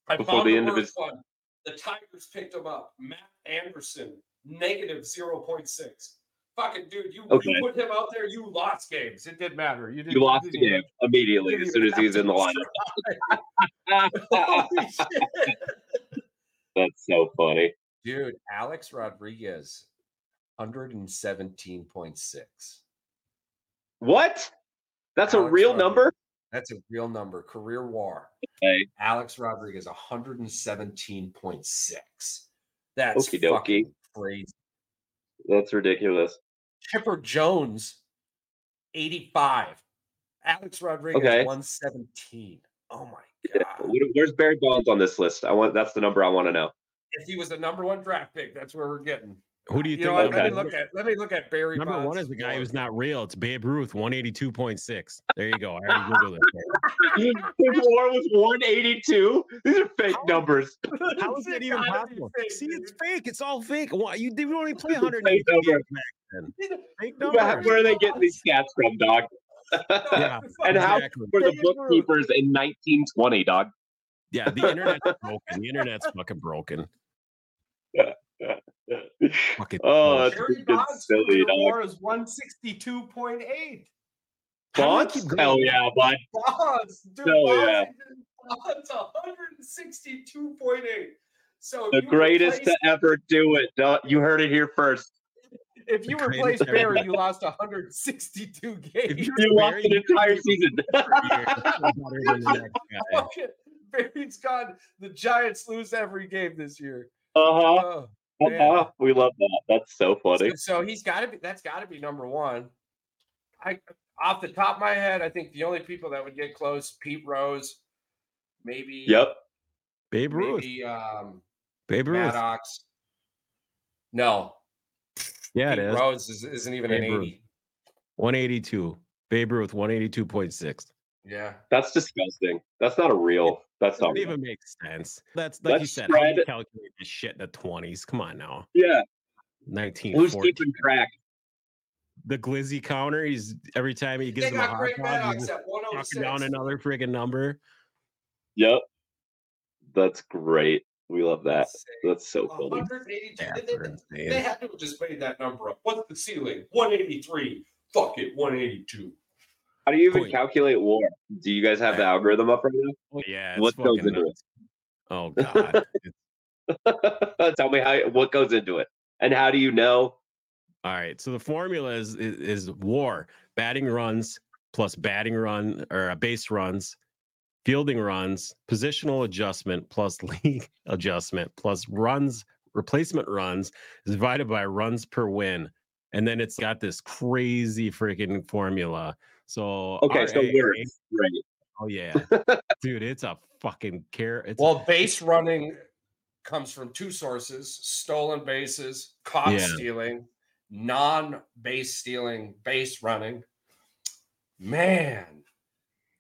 Before found the end of his one. The Tigers picked him up. Matt Anderson, negative 0.6 fucking dude, you, okay. you put him out there, you lost games. It didn't matter. You, didn't, you lost the game immediately as soon as he's in the lineup. That's so funny. Dude, Alex Rodriguez, 117.6. What? That's Alex a real Rodriguez. number? That's a real number. Career war. Okay. Alex Rodriguez, 117.6. That's Okey fucking crazy. That's ridiculous. Chipper Jones, 85. Alex Rodriguez, okay. 117. Oh my god. Where's Barry Bonds on this list? I want that's the number I want to know. If he was the number one draft pick, that's where we're getting. Who do you, you think? Know. Let me look at let me look at Barry. Number Bonds one is the guy who's not real. It's Babe Ruth, one eighty two point six. There you go. I already googled it. His war was one eighty two. These are fake how, numbers. How is it even possible? Fake, See, it's fake. It's all fake. Why you didn't only play one hundred eighty games back Fake numbers. Where are they getting these stats from, dog? yeah, and how exactly. were the bookkeepers in 1920, dog? Yeah, the internet's broken. The internet's fucking broken. Fucking oh, that's silly. War is 162.8. Bonds? Hell yeah, bud. Bonds, dude. Hell Bonds, yeah. Bonds 162.8. So the greatest replaced, to ever do it. You heard it here first. If you replaced Barry, you lost 162 games. You, you lost an entire season. Barry's gone. The Giants lose every game this year. Uh-huh. Oh, uh-huh. We love that. That's so funny. So, so he's got to be. That's got to be number one. I, off the top of my head, I think the only people that would get close: Pete Rose, maybe. Yep. Babe Ruth. Maybe, um, Babe Ruth. Maddux. No. Yeah, Pete it is. Rose is, isn't even Babe an 80. 182. Babe Ruth, 182.6. Yeah. That's disgusting. That's not a real. That's not even makes sense. That's like Let's you said. Spread. How do you calculate this shit in the twenties? Come on now. Yeah. Nineteen. Who's keeping track? The glizzy counter. He's every time he gives him a hot dog, he's knocking oh down another friggin' number. Yep. That's great. We love that. That's so cool. 182. Yeah, they, they, have to just made that number up. What's the ceiling? 183. Fuck it, 182. How do you even Point. calculate war? Do you guys have the algorithm up right now? Oh, yeah. What goes into nuts. it? Oh God. Tell me how what goes into it, and how do you know? All right. So the formula is is, is war batting runs plus batting run or uh, base runs, fielding runs, positional adjustment plus league adjustment plus runs replacement runs is divided by runs per win, and then it's got this crazy freaking formula so okay, so words, right? Oh yeah, dude, it's a fucking care. It's well, base running comes from two sources: stolen bases, cop yeah. stealing, non-base stealing, base running. Man,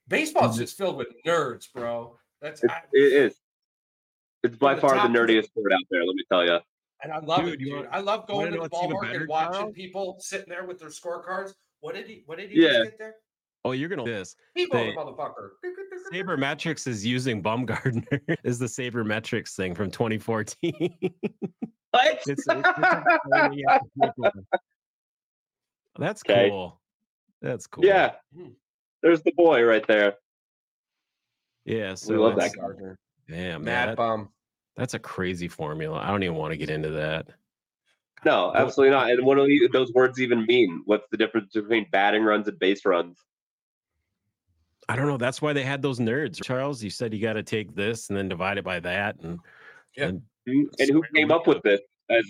baseball's mm-hmm. just filled with nerds, bro. That's it, it is. It's by the far the nerdiest sport out there. Let me tell you. And I love dude, it, dude. Want, I love going to the ballpark and watching people sitting there with their scorecards. What did he? What did he yeah. get there? Oh, you're gonna this. People, they, motherfucker. Sabermetrics is using Bumgarner is the Sabermetrics thing from 2014. what? It's, it's, That's okay. cool. That's cool. Yeah. Hmm. There's the boy right there. Yeah, so we love that Gardner. Damn, Mad that, bum. That's a crazy formula. I don't even want to get into that. No, absolutely not. And what do those words even mean? What's the difference between batting runs and base runs? I don't know. That's why they had those nerds. Charles, you said you got to take this and then divide it by that, and Yeah. and And who came up with this as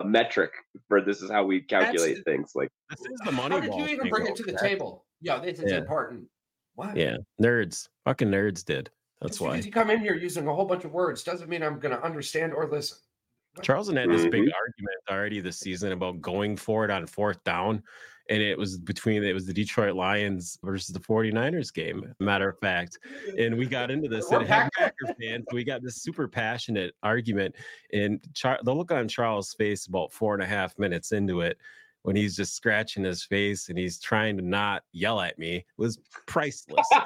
a metric for this is how we calculate things? Like, this is the money. How did you even bring it to the table? Yeah, this is Yeah. important. What? Yeah, nerds, fucking nerds did. That's Just why. because you come in here using a whole bunch of words doesn't mean I'm going to understand or listen. Charles and had this big Mhm. Already this season about going for it on fourth down. And it was between it was the Detroit Lions versus the 49ers game, matter of fact. And we got into this and had Packer fans. We got this super passionate argument. And Char- the look on Charles' face about four and a half minutes into it, when he's just scratching his face and he's trying to not yell at me, was priceless.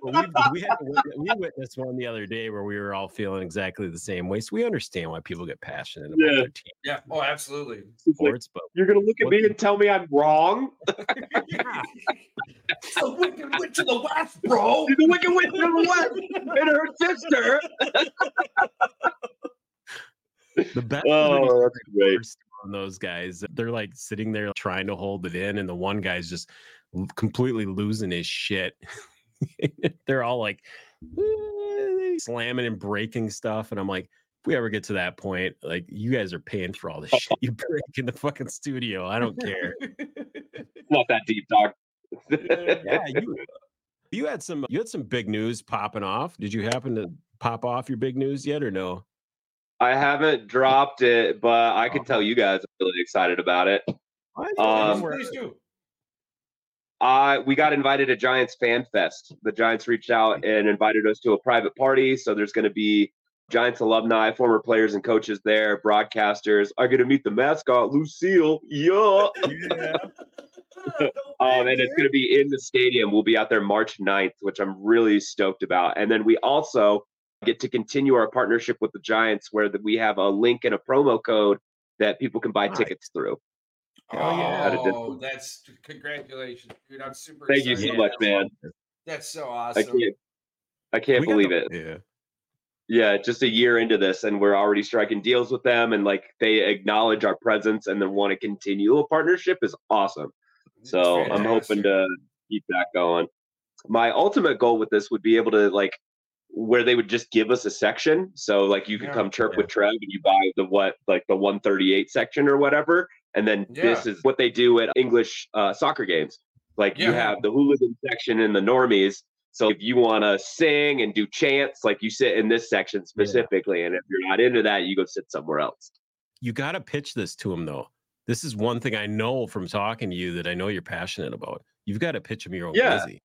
We, we, had, we witnessed one the other day where we were all feeling exactly the same way. So we understand why people get passionate about Yeah. their team Yeah. Oh, absolutely. it's like. But you're gonna look at me and tell me I'm wrong. the wicked went to the west, bro. the wicked witch from the west and her sister. the best Oh, that's great. Worst on those guys, they're like sitting there trying to hold it in, and the one guy's just completely losing his shit. they're all like slamming and breaking stuff, and I'm like. If we ever get to that point, like you guys are paying for all the oh, shit you break in the fucking studio. I don't care. Not that deep, dog. yeah, you you had some you had some big news popping off. Did you happen to pop off your big news yet or no? I haven't dropped it, but I can tell you guys I'm really excited about it. Um, Please do. Uh, we got invited to Giants Fan Fest. The Giants reached out and invited us to a private party. So there's going to be Giants alumni, former players and coaches there, broadcasters. I get to meet the mascot, Lou Seal. Yeah. Um, and it's going to be in the stadium. We'll be out there March 9th, which I'm really stoked about. And then we also get to continue our partnership with the Giants, where the, we have a link and a promo code that people can buy Nice. tickets through. Hell yeah. Oh, that's congratulations, dude. I'm super Thank you so much, man. That's so I awesome. can't, I can't We believe the- it. Yeah. Yeah, just a year into this, and we're already striking deals with them, and like they acknowledge our presence and then want to continue a partnership is awesome. So I'm hoping to keep that going. My ultimate goal with this would be able to like where they would just give us a section. So like you could Yeah. come chirp Yeah. with Trev and you buy the what like the 138 section or whatever. And then this is what they do at English uh, soccer games. Like you have the hooligan section and the normies. So if you want to sing and do chants, like you sit in this section specifically. And if you're not into that, you go sit somewhere else. You got to pitch this to him though. This is one thing I know from talking to you that I know you're passionate about. You've got to pitch him your own Yeah. glizzy.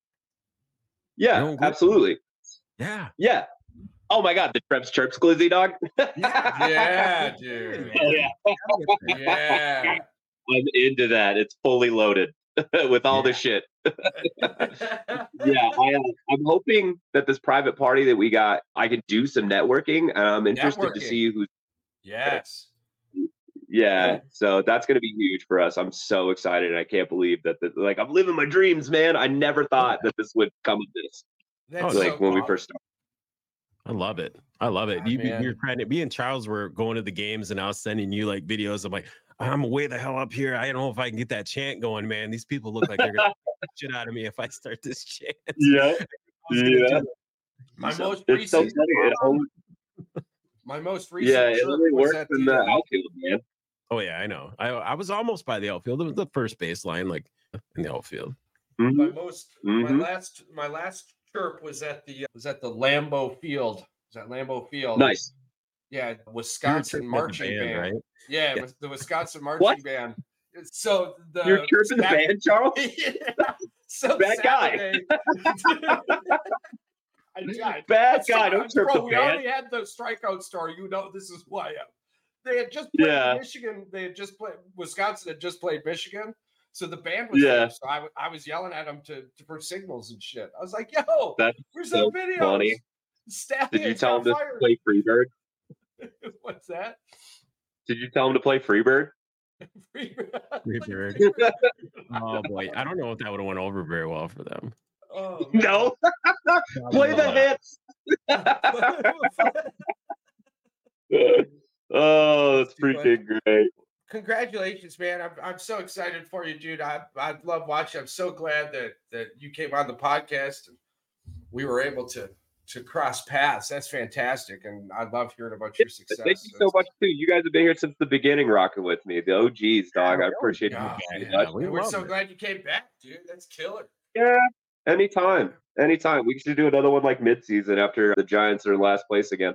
Yeah, absolutely. Yeah. Yeah. Oh my God, the Trevs Chirps Glizzy dog. Yeah, dude. Yeah. Yeah. I'm into that. It's fully loaded with all the shit. Yeah, I, uh, I'm hoping that this private party that we got, I can do some networking. and I'm interested to see who's. yes. Yeah, Yeah. so that's going to be huge for us. I'm so excited. I can't believe that. The, like, I'm living my dreams, man. I never thought that this would come of this. That's like so when we first started. I love it. I love it. Ah, You, man. you're trying to. Me and Charles were going to the games, and I was sending you like videos. I'm like, I'm way the hell up here. I don't know if I can get that chant going, man. These people look like they're gonna beat the shit out of me if I start this chant. Yeah, I was gonna do yeah. My So- most it's so funny. recent, It my most recent. yeah, it only was works in the uh, outfield, man. Oh yeah, I know. I I was almost by the outfield. It was the first baseline, like in the outfield. my Mhm. most Mhm. my last my last chirp was at the uh, was at the Lambeau Field. Was at Lambeau Field. Nice. Yeah, Wisconsin chirping at the marching band. right? Yeah, Yeah. with the Wisconsin marching What? band. So the You're chirping the band, Charles? yeah. So Bad guy. I, I, Bad That's guy. fine. Don't chirp Bro, the we band. already had the strikeout story. You know this is why. Uh, they had just played Yeah. Michigan. They had just played Wisconsin had just played Michigan. So the band was Yeah. there. So I, w- I was yelling at them to, to for signals and shit. I was like, "Yo, That's where's so the video? funny. Did you tell him to play Freebird? What's that? Did you tell him to play Freebird? Freebird. oh boy, I don't know if that would have went over very well for them. oh. No. play the hits. oh, that's freaking great. Congratulations, man! I'm, I'm so excited for you, dude. I I love watching. I'm so glad that that you came on the podcast. And we were able to to cross paths. That's fantastic, and I love hearing about your success. Thank you so much too. You guys have been here since the beginning, rocking with me. The OGs, dog. I appreciate you. Yeah, we are so it. glad you came back, dude. That's killer. Yeah, anytime, anytime. We should do another one like mid-season after the Giants are in last place again.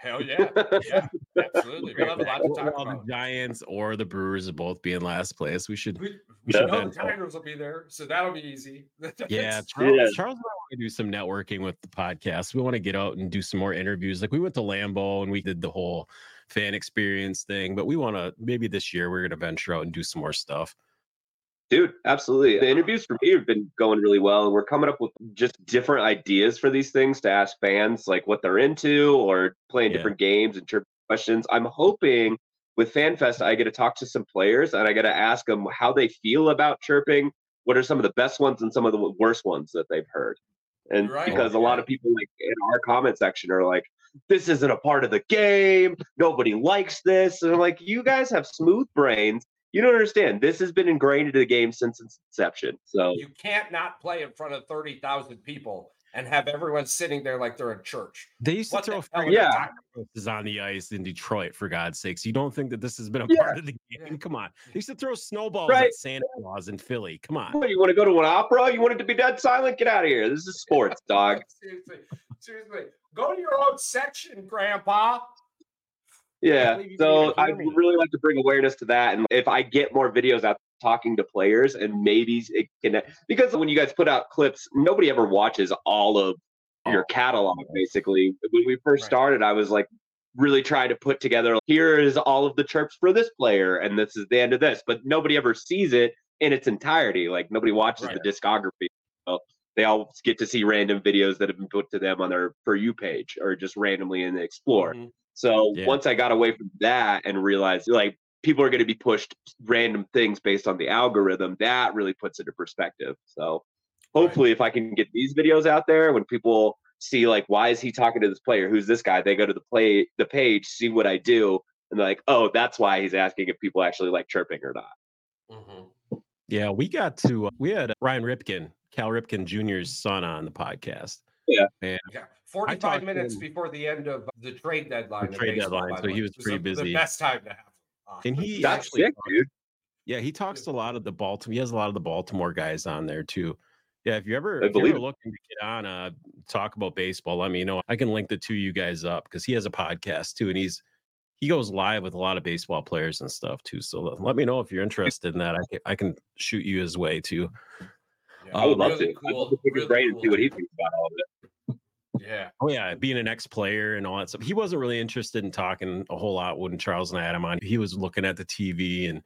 Hell yeah, yeah, absolutely. We'll have a lot to talk well, about. The Giants or the Brewers will both be in last place. We should. We, we should know the Tigers will be there, so that'll be easy. yeah, Charles, yeah. Charles and I want to do some networking with the podcast. We want to get out and do some more interviews. Like we went to Lambeau and we did the whole fan experience thing, but we want to maybe this year we're going to venture out and do some more stuff. Dude, absolutely. The interviews for me have been going really well, and we're coming up with just different ideas for these things to ask fans, like what they're into or playing yeah. different games and questions. I'm hoping with FanFest, I get to talk to some players and I get to ask them how they feel about chirping. What are some of the best ones and some of the worst ones that they've heard? And right. because a lot of people like in our comment section are like, this isn't a part of the game. Nobody likes this. And I'm like, you guys have smooth brains you don't understand. This has been ingrained into the game since its inception. So you can't not play in front of thirty thousand people and have everyone sitting there like they're in church. They used to throw the yeah on the ice in Detroit for God's sakes. You don't think that this has been a yeah. part of the game? Yeah. Come on. They used to throw snowballs right. at Santa Claus in Philly. Come on. What, you want to go to an opera? You want it to be dead silent? Get out of here. This is sports, dog. seriously, seriously. Go to your own section, Grandpa. Yeah. So I would really like to bring awareness to that. And if I get more videos out talking to players and maybe it can, because when you guys put out clips, nobody ever watches all of your catalog, basically. When we first started, I was like, really trying to put together here is all of the chirps for this player and this is the end of this but nobody ever sees it in its entirety like nobody watches right. the discography so they all get to see random videos that have been put to them on their for you page or just randomly in the explore mm-hmm. So yeah. once I got away from that and realized like people are going to be pushed random things based on the algorithm, that really puts it in perspective. So hopefully, right. if I can get these videos out there, when people see like why is he talking to this player? Who's this guy? They go to the play the page, see what I do, and they're like, oh, that's why he's asking if people actually like chirping or not. Mm-hmm. Yeah, we got to uh, we had Ryan Ripken Cal Ripken Jr.'s son on the podcast. Yeah. And yeah. 45 minutes before the end of the trade deadline. The trade deadline. So he was pretty busy. The best time to have him. And he That's actually, sick, dude. Yeah, he talks to a lot of the Baltimore. He has a lot of the Baltimore guys on there too. Yeah, if you ever, if you're ever looking to get on, uh, talk about baseball, let me know. I can link the two you guys up because he has a podcast too, and he's he goes live with a lot of baseball players and stuff too. So let me know if you're interested in that. I can I can shoot you his way too. Yeah, I would love really to. Cool. I'd love to pick his brain cool. and see what he thinks about all of it. Yeah. Oh yeah, being an ex-player and all that stuff. He wasn't really interested in talking a whole lot when Charles and I had him on. He was looking at the TV and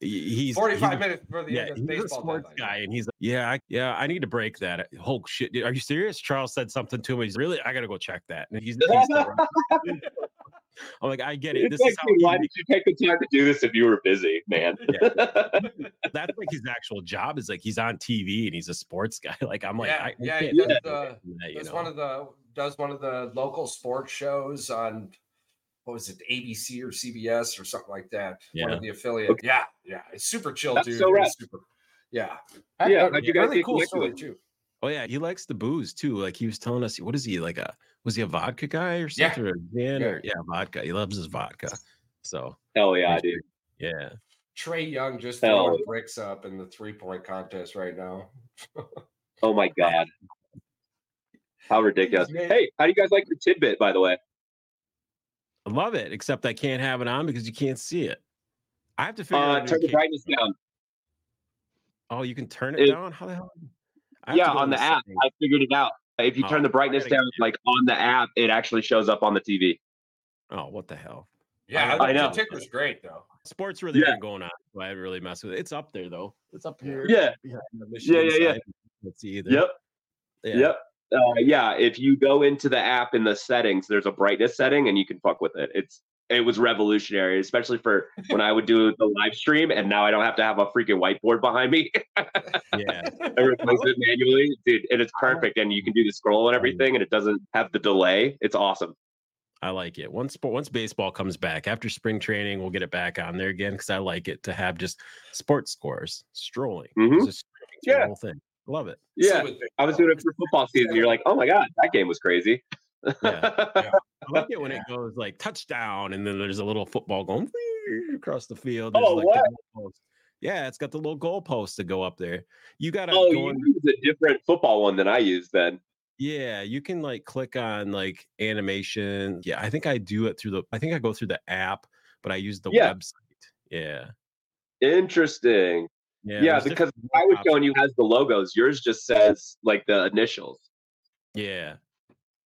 he's 45 he's, minutes for the yeah, end of he's a sports guy and he's like, yeah I, yeah i need to break that oh shit are you serious charles said something to him he's really i gotta go check that and he's, he's i'm like i get it this is how why did you take the time to do this if you were busy man yeah. that's like his actual job is like he's on tv and he's a sports guy like i'm like yeah, I, yeah he does, the, does one of the does one of the local sports shows on what was it, ABC or CBS or something like that. Yeah. One of the affiliate. Okay. Yeah, yeah. It's super chill, That's dude. So right. super, yeah. Yeah, I, you guys really cool story too. Oh yeah, he likes the booze too. Like he was telling us, what is he like a was he a vodka guy or something? Yeah, or yeah. Or, yeah, vodka. He loves his vodka. So hell yeah, dude. Yeah. Trae Young just throwing bricks up in the three point contest right now. oh my god. How ridiculous. Hey, how do you guys like your Tidbyt, by the way? I love it, except I can't have it on because you can't see it. I have to figure uh, out. Turn the brightness down. Oh, you can turn it, it down? How the hell? Yeah, on the app. I figured it out. If you oh, turn the brightness down, like on the app, it actually shows up on the TV. Oh, what the hell? Yeah, I, I know. The ticker's great though. Sports really yeah. going on. So I really mess with it. It's up there though. It's up here. Yeah. Yeah, yeah, yeah. yeah. Let's see either. Yep. Yeah. Yep. Uh, yeah, if you go into the app in the settings, there's a brightness setting, and you can fuck with it. It's it was revolutionary, especially for when I would do the live stream, and now I don't have to have a freaking whiteboard behind me. yeah, I replace it manually, dude, and it's perfect. And you can do the scroll and everything, and it doesn't have the delay. It's awesome. I like it. Once once baseball comes back after spring training, we'll get it back on there again because I like it to have just sports scores strolling. Mm-hmm. Just yeah, whole thing. Love it. Yeah, I was doing it for football season. You're like, oh my god, that game was crazy. Yeah. yeah. I like it when it goes like touchdown, and then there's a little football going across the field. There's oh, like what? Yeah, it's got the little goalpost to go up there. You got to oh, go you use a different football one than I use then. Yeah, you can like click on like animation. Yeah, I think I do it through the. I think I go through the app, but I use the Yeah. website. Yeah, Interesting. yeah. Yeah, because I was showing you has the logos. Yours just says like the initials. Yeah,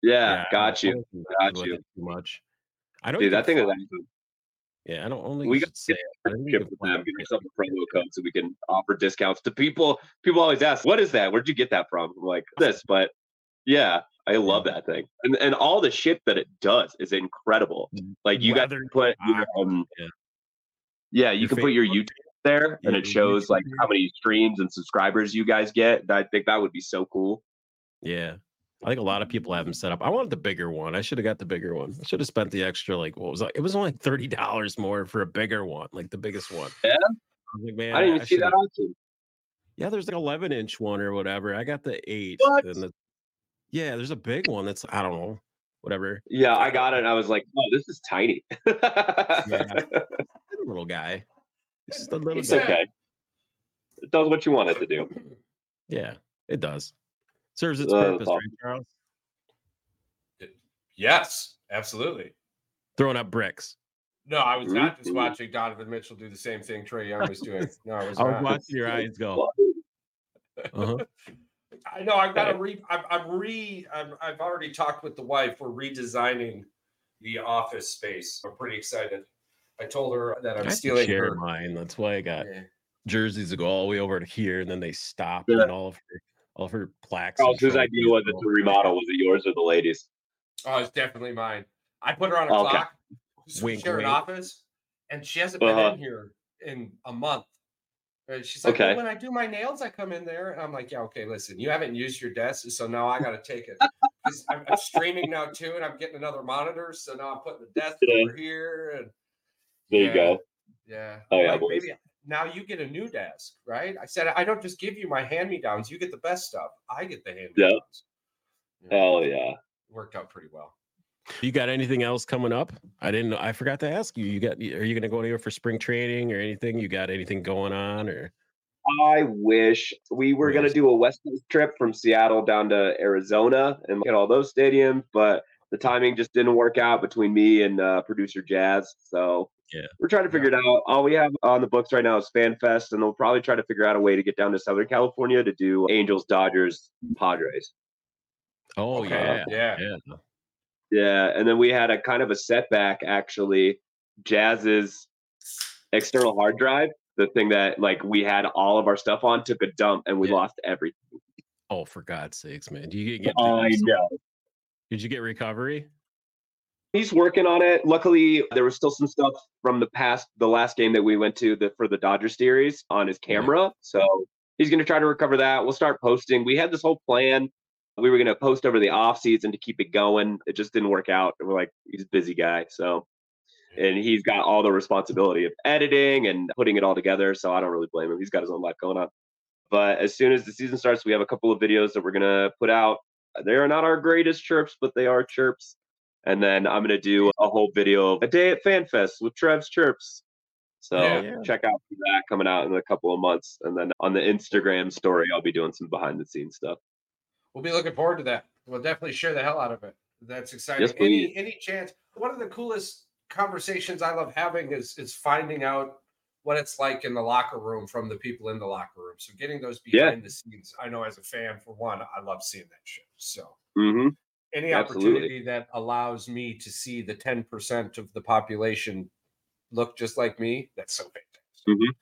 Yeah, I got you. got you. Too much. I don't. Dude, that thing is. Yeah, I don't only. We got to it. I think you Ship can with them, get yourself a promo code so we can offer discounts to people. People always ask, "What is that? Where'd you get that from?" I'm like, "This," but yeah, I love that thing, and and all the shit that it does is incredible. Like you got to put your, um, yeah. yeah, you Your can put your YouTube there, and it shows YouTube like how many streams and subscribers you guys get. I think that would be so cool. Yeah. I think a lot of people have them set up. I wanted the bigger one. I should have got the bigger one. I should have spent the extra, like, what was it? It was only thirty dollars more for a bigger one, like the biggest one. Yeah? I was like, man, I didn't even see should've- that option. Yeah, there's like 11 inch one or whatever. I got the eight. What? And the, yeah, there's a big one that's I don't know, whatever. Yeah, I got it. and I was like, "Oh, this is tiny." Little guy. It's just a little it's guy. okay. It does what you want it to do. Yeah, it does. Serves its Uh, purpose, awesome. right, Charles? Yes, absolutely. Throwing up bricks. No, I was not just watching Donovan Mitchell do the same thing Trae Young was doing. No, I was I was not. watching your eyes go. Uh-huh. I know I've got to re. I'm, I'm re. I'm, I've already talked with the wife. We're redesigning the office space. I'm pretty excited. I told her that I I'm have to stealing share her. mine. That's why I got Yeah. jerseys that go all the way over to here, and then they stop, Yeah. and all of her, all of her plaques. and Charles, whose trophies idea was it go to remodel? Was it yours or the ladies? Oh, it's definitely mine. I put her on a Okay. clock. So we Wink, share an wink. office, and she hasn't been Uh-huh. in here in a month. And she's like, Okay. well, when I do my nails, I come in there. And I'm like, yeah, okay, listen, you haven't used your desk, so now I got to take it. I'm, I'm streaming now too, and I'm getting another monitor. So now I'm putting the desk Yeah. over here. And There Yeah. you go. yeah, Oh, yeah, like, maybe now you get a new desk, right? I said, I don't just give you my hand me downs. You get the best stuff. I get the hand me downs. Hell yeah. Worked out pretty well. You got anything else coming up? I didn't. I forgot to ask you. You got? Are you going to go anywhere for spring training or anything? You got anything going on or? I wish we were going to do a West Coast trip from Seattle down to Arizona and look at all those stadiums, but the timing just didn't work out between me and uh, producer Jazz. So Yeah. we're trying to figure it out. All we have on the books right now is Fan Fest, and they'll probably try to figure out a way to get down to Southern California to do Angels, Dodgers, Padres. Oh Okay. yeah, Yeah. yeah. Yeah, and then we had a kind of a setback actually. Jazz's external hard drive, the thing that like we had all of our stuff on, took a dump and we Yeah. lost everything. Oh, for God's sakes, man! Do you get? I know. Did you get recovery? He's working on it. Luckily, there was still some stuff from the past, the last game that we went to the, for the Dodger series on his camera. So he's going to try to recover that. We'll start posting. We had this whole plan. We were going to post over the off season to keep it going. It just didn't work out. We're like, he's a busy guy. So, and he's got all the responsibility of editing and putting it all together. So I don't really blame him. He's got his own life going on. But as soon as the season starts, we have a couple of videos that we're going to put out. They are not our greatest chirps, but they are chirps. And then I'm gonna do a whole video of a day at FanFest with Trev's Chirps. So Yeah. Yeah. check out that coming out in a couple of months. And then on the Instagram story, I'll be doing some behind the scenes stuff. We'll be looking forward to that. We'll definitely share the hell out of it. That's exciting. Yes, any any chance? One of the coolest conversations I love having is is finding out what it's like in the locker room from the people in the locker room. So getting those Yeah. behind the scenes. I know as a fan, for one, I love seeing that shit. So hmm any Absolutely. opportunity that allows me to see the 10% of the population look just like me, that's so fantastic.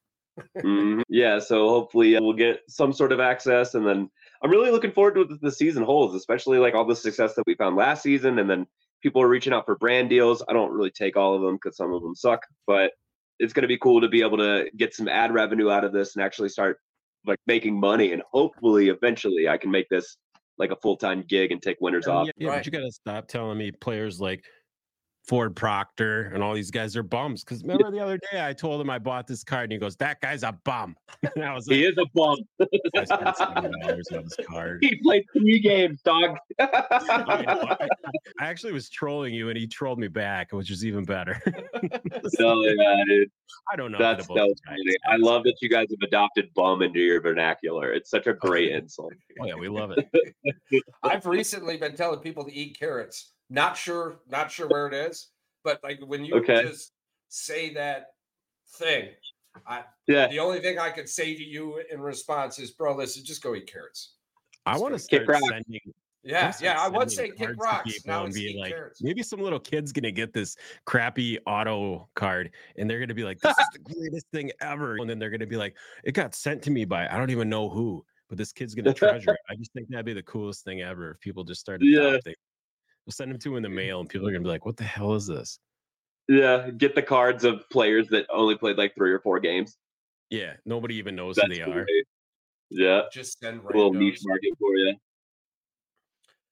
hmm Yeah. So hopefully uh, we'll get some sort of access. And then I'm really looking forward to what the season holds, especially like all the success that we found last season. And then people are reaching out for brand deals. I don't really take all of them because some of them suck, but it's going to be cool to be able to get some ad revenue out of this and actually start like making money. And hopefully eventually I can make this like a full time gig and take winters Yeah, oh, off. yeah, Right. but you got to stop telling me players like Ford Proctor and all these guys are bums. Because remember the other day I told him I bought this card and he goes, That guy's a bum. And I was like, He is a bum. I spent $70 on this card. he played three games, dog. I actually was trolling you and he trolled me back, which is even better. so yeah, dude. I don't know. That's so funny. I love that you guys have adopted bum into your vernacular. It's such a great insult. Oh yeah, we love it. I've recently been telling people to eat carrots. Not sure, not sure where it is, but like when you Okay. just say that thing, I Yeah. the only thing I could say to you in response is, bro, listen, just go eat carrots. I want to Kick start rock. sending Yeah, Let's yeah, I start would say kick rocks. Now and it's be like, carrots. maybe some little kid's gonna get this crappy auto card and they're gonna be like, this is the greatest thing ever. And then they're gonna be like, it got sent to me by I don't even know who, but this kid's gonna treasure it. I just think that'd be the coolest thing ever if people just started Yeah. Adopting. We'll send them to in the mail and people are gonna be like, what the hell is this? Yeah. Get the cards of players that only played like three or four games. Yeah, nobody even knows That's who they are. great. Yeah. Just send A little niche randos. market for you.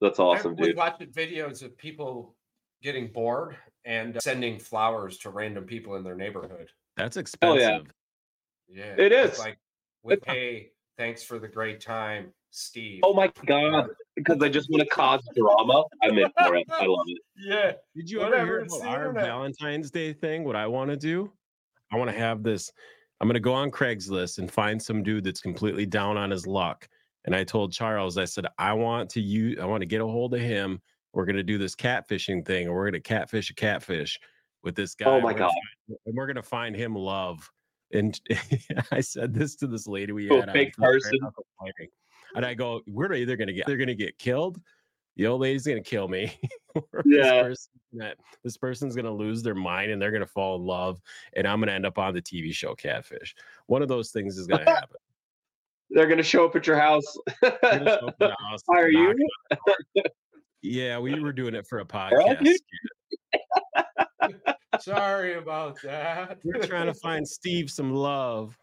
That's awesome, I was dude. watching videos of people getting bored and sending flowers to random people in their neighborhood. That's Oh, expensive. yeah. Yeah, It it's like with It's- hey, thanks for the great time, Steve. Oh my god. Because I just want to cause drama. I'm in for it. I love it. yeah, Did you Whatever, ever hear about our internet. Valentine's Day thing? What I want to do? I want to have this. I'm going to go on Craigslist and find some dude that's completely down on his luck. And I told Charles, I said, I want to use, I want to get a hold of him. We're going to do this catfishing thing, or we're going to catfish a catfish with this guy. Oh my We're God. find- and we're going to find him love. And I said this to this lady we Oh, had. on fake for the person. Grand Knuckle Fighting. And I go, we're either going to get, they're going to get killed. The old lady's going to kill me. or this Yeah. person that this person's going to lose their mind and they're going to fall in love and i'm going to end up on the tv show catfish one of those things is going to happen They're gonna show up at your house. They're gonna show up at the house, Are you? knock on the door. yeah we were doing it for a Right, podcast sorry about that. we're trying to find steve some love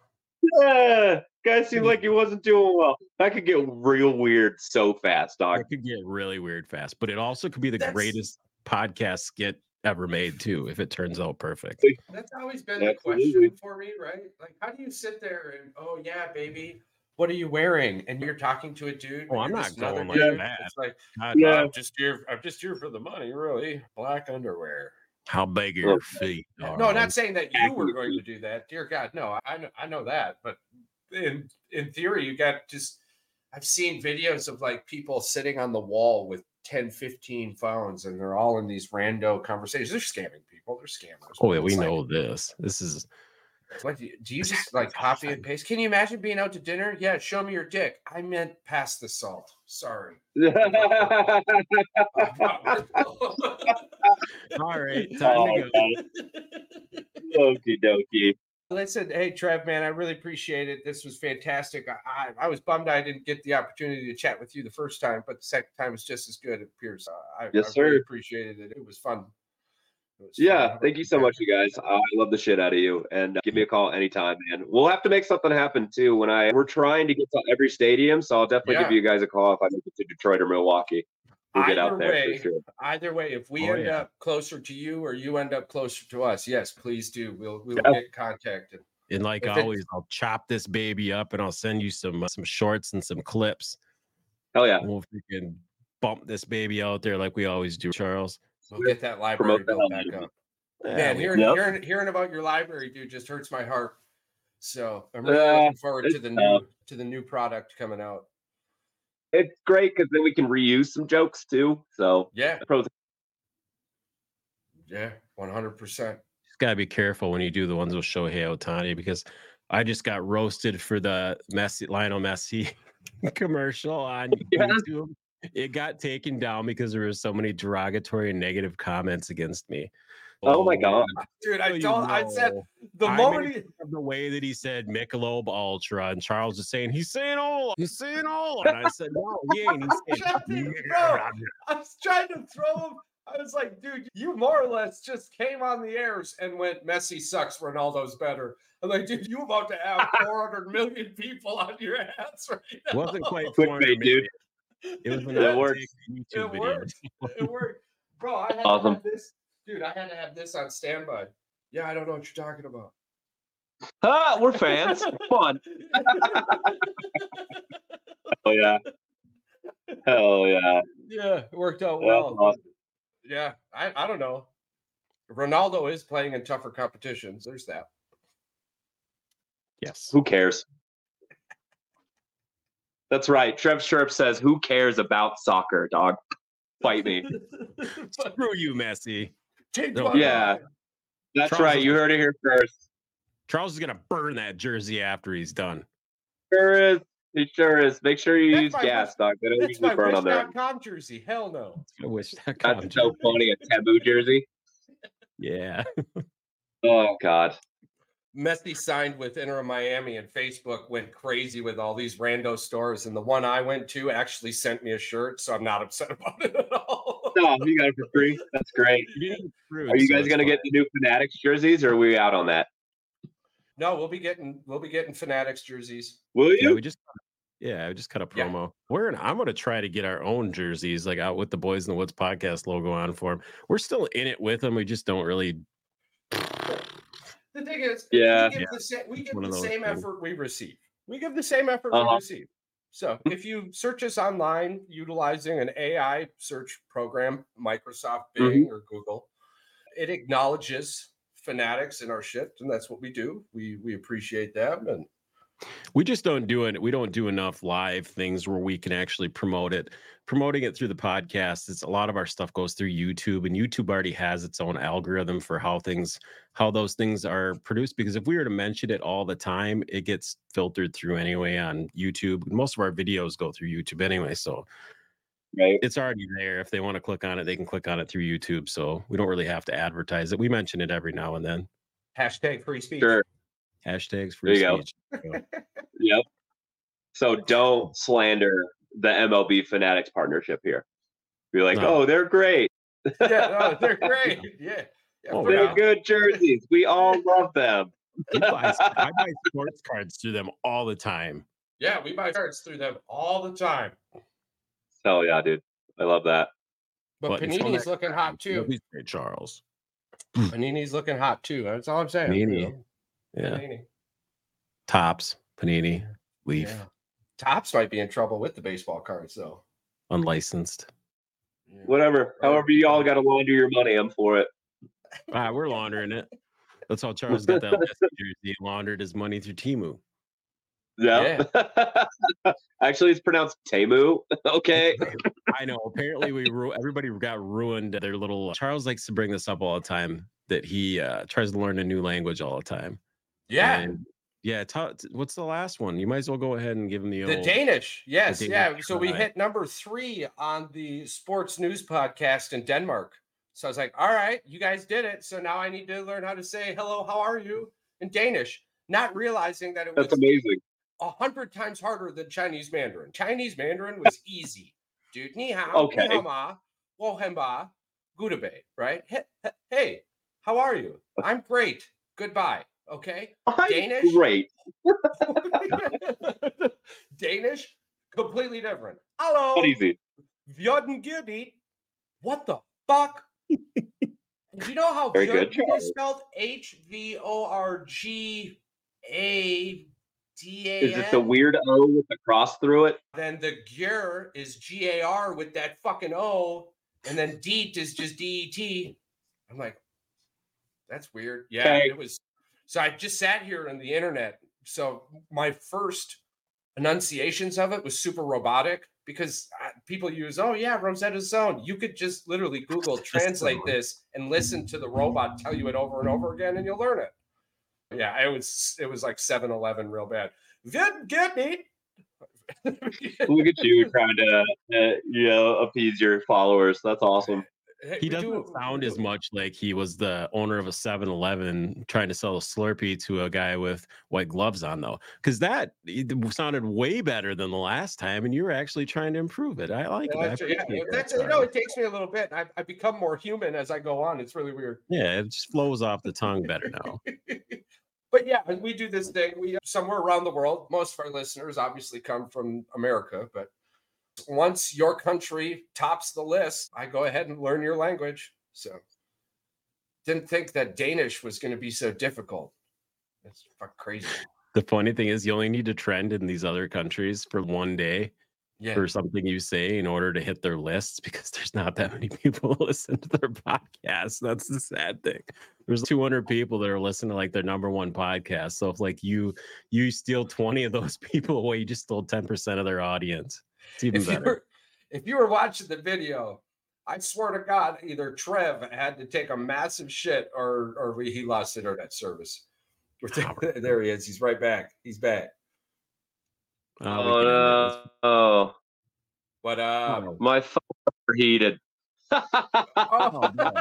Yeah. Guy seemed like he wasn't doing well. That could get real weird so fast, dog. it could get really weird fast but it also could be the That's- greatest podcast skit ever made too if it turns out perfect That's always been the Absolutely. question for me, right? Like, how do you sit there and, oh yeah, baby, what are you wearing? And you're talking to a dude. Oh, I'm not just another going like dude. that. It's like, God, Yeah. I'm just here. I'm just here for the money, really. Black underwear. How big are your feet No, darling? not saying that you were going to do that. Dear God, no. I know, I know that, but in in theory, you got just. I've seen videos of like people sitting on the wall with 10, 15 phones, and they're all in these rando conversations. They're scamming people. They're scammers. oh yeah It's we like, know this this is What do you, do you just like copy and paste? Can you imagine being out to dinner? Yeah, show me your dick. I meant pass the salt. Sorry. all right time Oh, to go Okie dokie. Listen, hey Trev, man, I really appreciate it. This was fantastic. I, I, I was bummed I didn't get the opportunity to chat with you the first time, but the second time was just as good. It appears. Uh, I, Yes, I really appreciated it. It was fun. It fun. Yeah, thank you so much, you guys. I love the shit out of you, and uh, give me a call anytime, man. We'll have to make something happen too. When I we're trying to get to every stadium, so I'll definitely Yeah. give you guys a call if I make it to Detroit or Milwaukee. We'll get Either out there way, for sure. Either way, if we Oh, end yeah. up closer to you or you end up closer to us, yes, please do. We'll we'll Yeah. get contacted. And like If always, I'll chop this baby up and I'll send you some uh, some shorts and some clips. Hell yeah, And we'll freaking bump this baby out there like we always do, Charles. We'll get that library built hell back up. Yeah, Man, hearing, Yep. hearing hearing about your library, dude, just hurts my heart. So I'm really Yeah, looking forward to the tough. new to the new product coming out. it's great because then we can reuse some jokes too. So Yeah, pros. yeah, one hundred percent. just gotta be careful when you do the ones with Shohei Ohtani because I just got roasted for the Messi Lionel Messi commercial on Yeah. YouTube. It got taken down because there were so many derogatory and negative comments against me. Oh my oh, God. Dude, I oh, you told I said the I moment he, the way that he said Michelob Ultra, and Charles was saying he's saying all, he's saying all, and I said no, he ain't. He's Shut saying, it, bro. I was trying to throw him. I was like, dude, you more or less just came on the airs and went, Messi sucks, Ronaldo's better. I'm like, dude, you about to have 400 million people on your ass right now. wasn't quite Clickbait, 400 dude. Million. It was an It outtake works. YouTube It worked. It worked. Bro, I had, Awesome. I had this Dude, I had to have this on standby. Yeah, I don't know what you're talking about. Ah, we're fans. Fun. oh yeah. Hell yeah. Yeah, it worked out That's well. awesome. Yeah, I, I don't know. Ronaldo is playing in tougher competitions. There's that. Yes. Who cares? That's right. Trev's Chirps says, "Who cares about soccer, dog? Fight me." Screw you, Messi. Change No, yeah. That's Charles right. You heard it here first. Charles is gonna burn that jersey after he's done. Sure is. He sure is. Make sure you That's use my gas, wish- dog. They don't That's usually my burn on there. Wish.com jersey. Hell no. I wish that That's so funny. A taboo jersey. Yeah. Oh God. Messi signed with Inter Miami, and Facebook went crazy with all these rando stores. And the one I went to actually sent me a shirt, so I'm not upset about it at all. No, you got it for free. That's great. Are you guys gonna get the new Fanatics jerseys, or are we out on that? No, we'll be getting we'll be getting Fanatics jerseys. Will you? Yeah, we just yeah, we just cut a Yeah. promo. We're in, I'm gonna try to get our own jerseys, like out with the Boys in the Woods podcast logo on for them. We're still in it with them. We just don't really. The thing is, Yeah. we give the, sa- we give the same things. effort we receive. We give the same effort we Uh-huh. receive. So if you search us online utilizing an AI search program, Microsoft. Bing or Google, it acknowledges fanatics in our shift, and that's what we do. We we appreciate them, and We just don't do it. We don't do enough live things where we can actually promote it. Promoting it through the podcast, it's a lot of our stuff goes through YouTube, and YouTube already has its own algorithm for how things, how those things are produced. Because if we were to mention it all the time, it gets filtered through anyway on YouTube. Most of our videos go through YouTube anyway, so Right. it's already there. If they want to click on it, they can click on it through YouTube. So we don't really have to advertise it. We mention it every now and then. hashtag free speech. Sure. Hashtags free There you go. Speech. Yep. So don't slander the MLB Fanatics partnership here. Be like, No. oh, they're great. yeah, no, oh, they're great. Yeah, yeah Oh, They're out- good jerseys. We all love them. Buy- I buy sports cards through them all the time. yeah, we buy cards through them all the time. Hell yeah, dude. I love that. But But Panini's next looking hot too. He's great, Charles. Panini's looking hot too. That's all I'm saying. Panini. Yeah. Panini. Topps, Panini, Leaf, Yeah. Topps might be in trouble with the baseball cards though. unlicensed. Yeah. Whatever. However, you all got to launder your money. I'm for it. Ah, we're laundering it. That's how Charles got that last jersey. He laundered his money through Timu. Yeah. Actually, it's pronounced Temu. okay. I know. Apparently, we ru- everybody got ruined. Their little Charles likes to bring this up all the time. That he uh, tries to learn a new language all the time. Yeah. And yeah. ta- t- what's the last one? You might as well go ahead and give him the, The old. Danish, yes, Danish yeah. So we hit number three on the sports news podcast in Denmark. So I was like, all right, you guys did it. So now I need to learn how to say hello, how are you in Danish, not realizing that it was amazing. a hundred times harder than Chinese Mandarin. Chinese Mandarin was easy, dude. Ni hao, Okay. ni hao ma, wo hen ba, gutabe, right? Hey, hey, hey, how are you? I'm great. Goodbye. Okay. I'm Danish? Great. Danish, completely different. Hello. Not easy. Vjorden What the fuck? Do you know how Very good, is spelled? H V O R G A D A. Is it the weird O with the cross through it? Then the Gyr is G A R with that fucking O, and then Deet is just D E T. I'm like, that's weird. Yeah, Okay. it was. So I just sat here on the internet. So my first enunciations of it was super robotic because uh, people use, oh yeah, Rosetta Stone. You could just literally Google translate this and listen to the robot tell you it over and over again, and you'll learn it. Yeah, it was it was like 7-Eleven real bad. Vid get me. Look at you trying to, uh, you know, appease your followers. That's awesome. Hey, He doesn't do- sound as much like he was the owner of a 7-Eleven trying to sell a Slurpee to a guy with white gloves on, though, because that eh, sounded way better than the last time, and you were actually trying to improve it. I like Yeah, it. I that's, yeah, that's you know, it takes me a little bit. I, I become more human as I go on. It's really weird. Yeah, it just flows off the tongue better now. but yeah, we do this thing. We somewhere around the world. Most of our listeners obviously come from America, but once your country tops the list, I go ahead and learn your language. So didn't think that Danish was going to be so difficult. It's fucking crazy. The funny thing is, you only need to trend in these other countries for one day Yeah. for something you say in order to hit their lists because there's not that many people listen to their podcast. That's the sad thing. There's 200 people that are listening to like their number one podcast. So if like you you steal 20 of those people away, you just stole 10% of their audience. It's even if you better. were if you were watching the video, I swear to God, either Trev had to take a massive shit or or we, he lost internet service. there he is. He's right back. He's back. Oh, Oh can end it. Let's- no! Oh, But uh, Oh, my phone overheated. oh, no.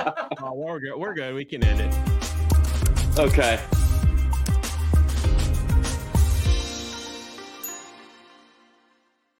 Oh, we're good. We're good. We can end it. okay.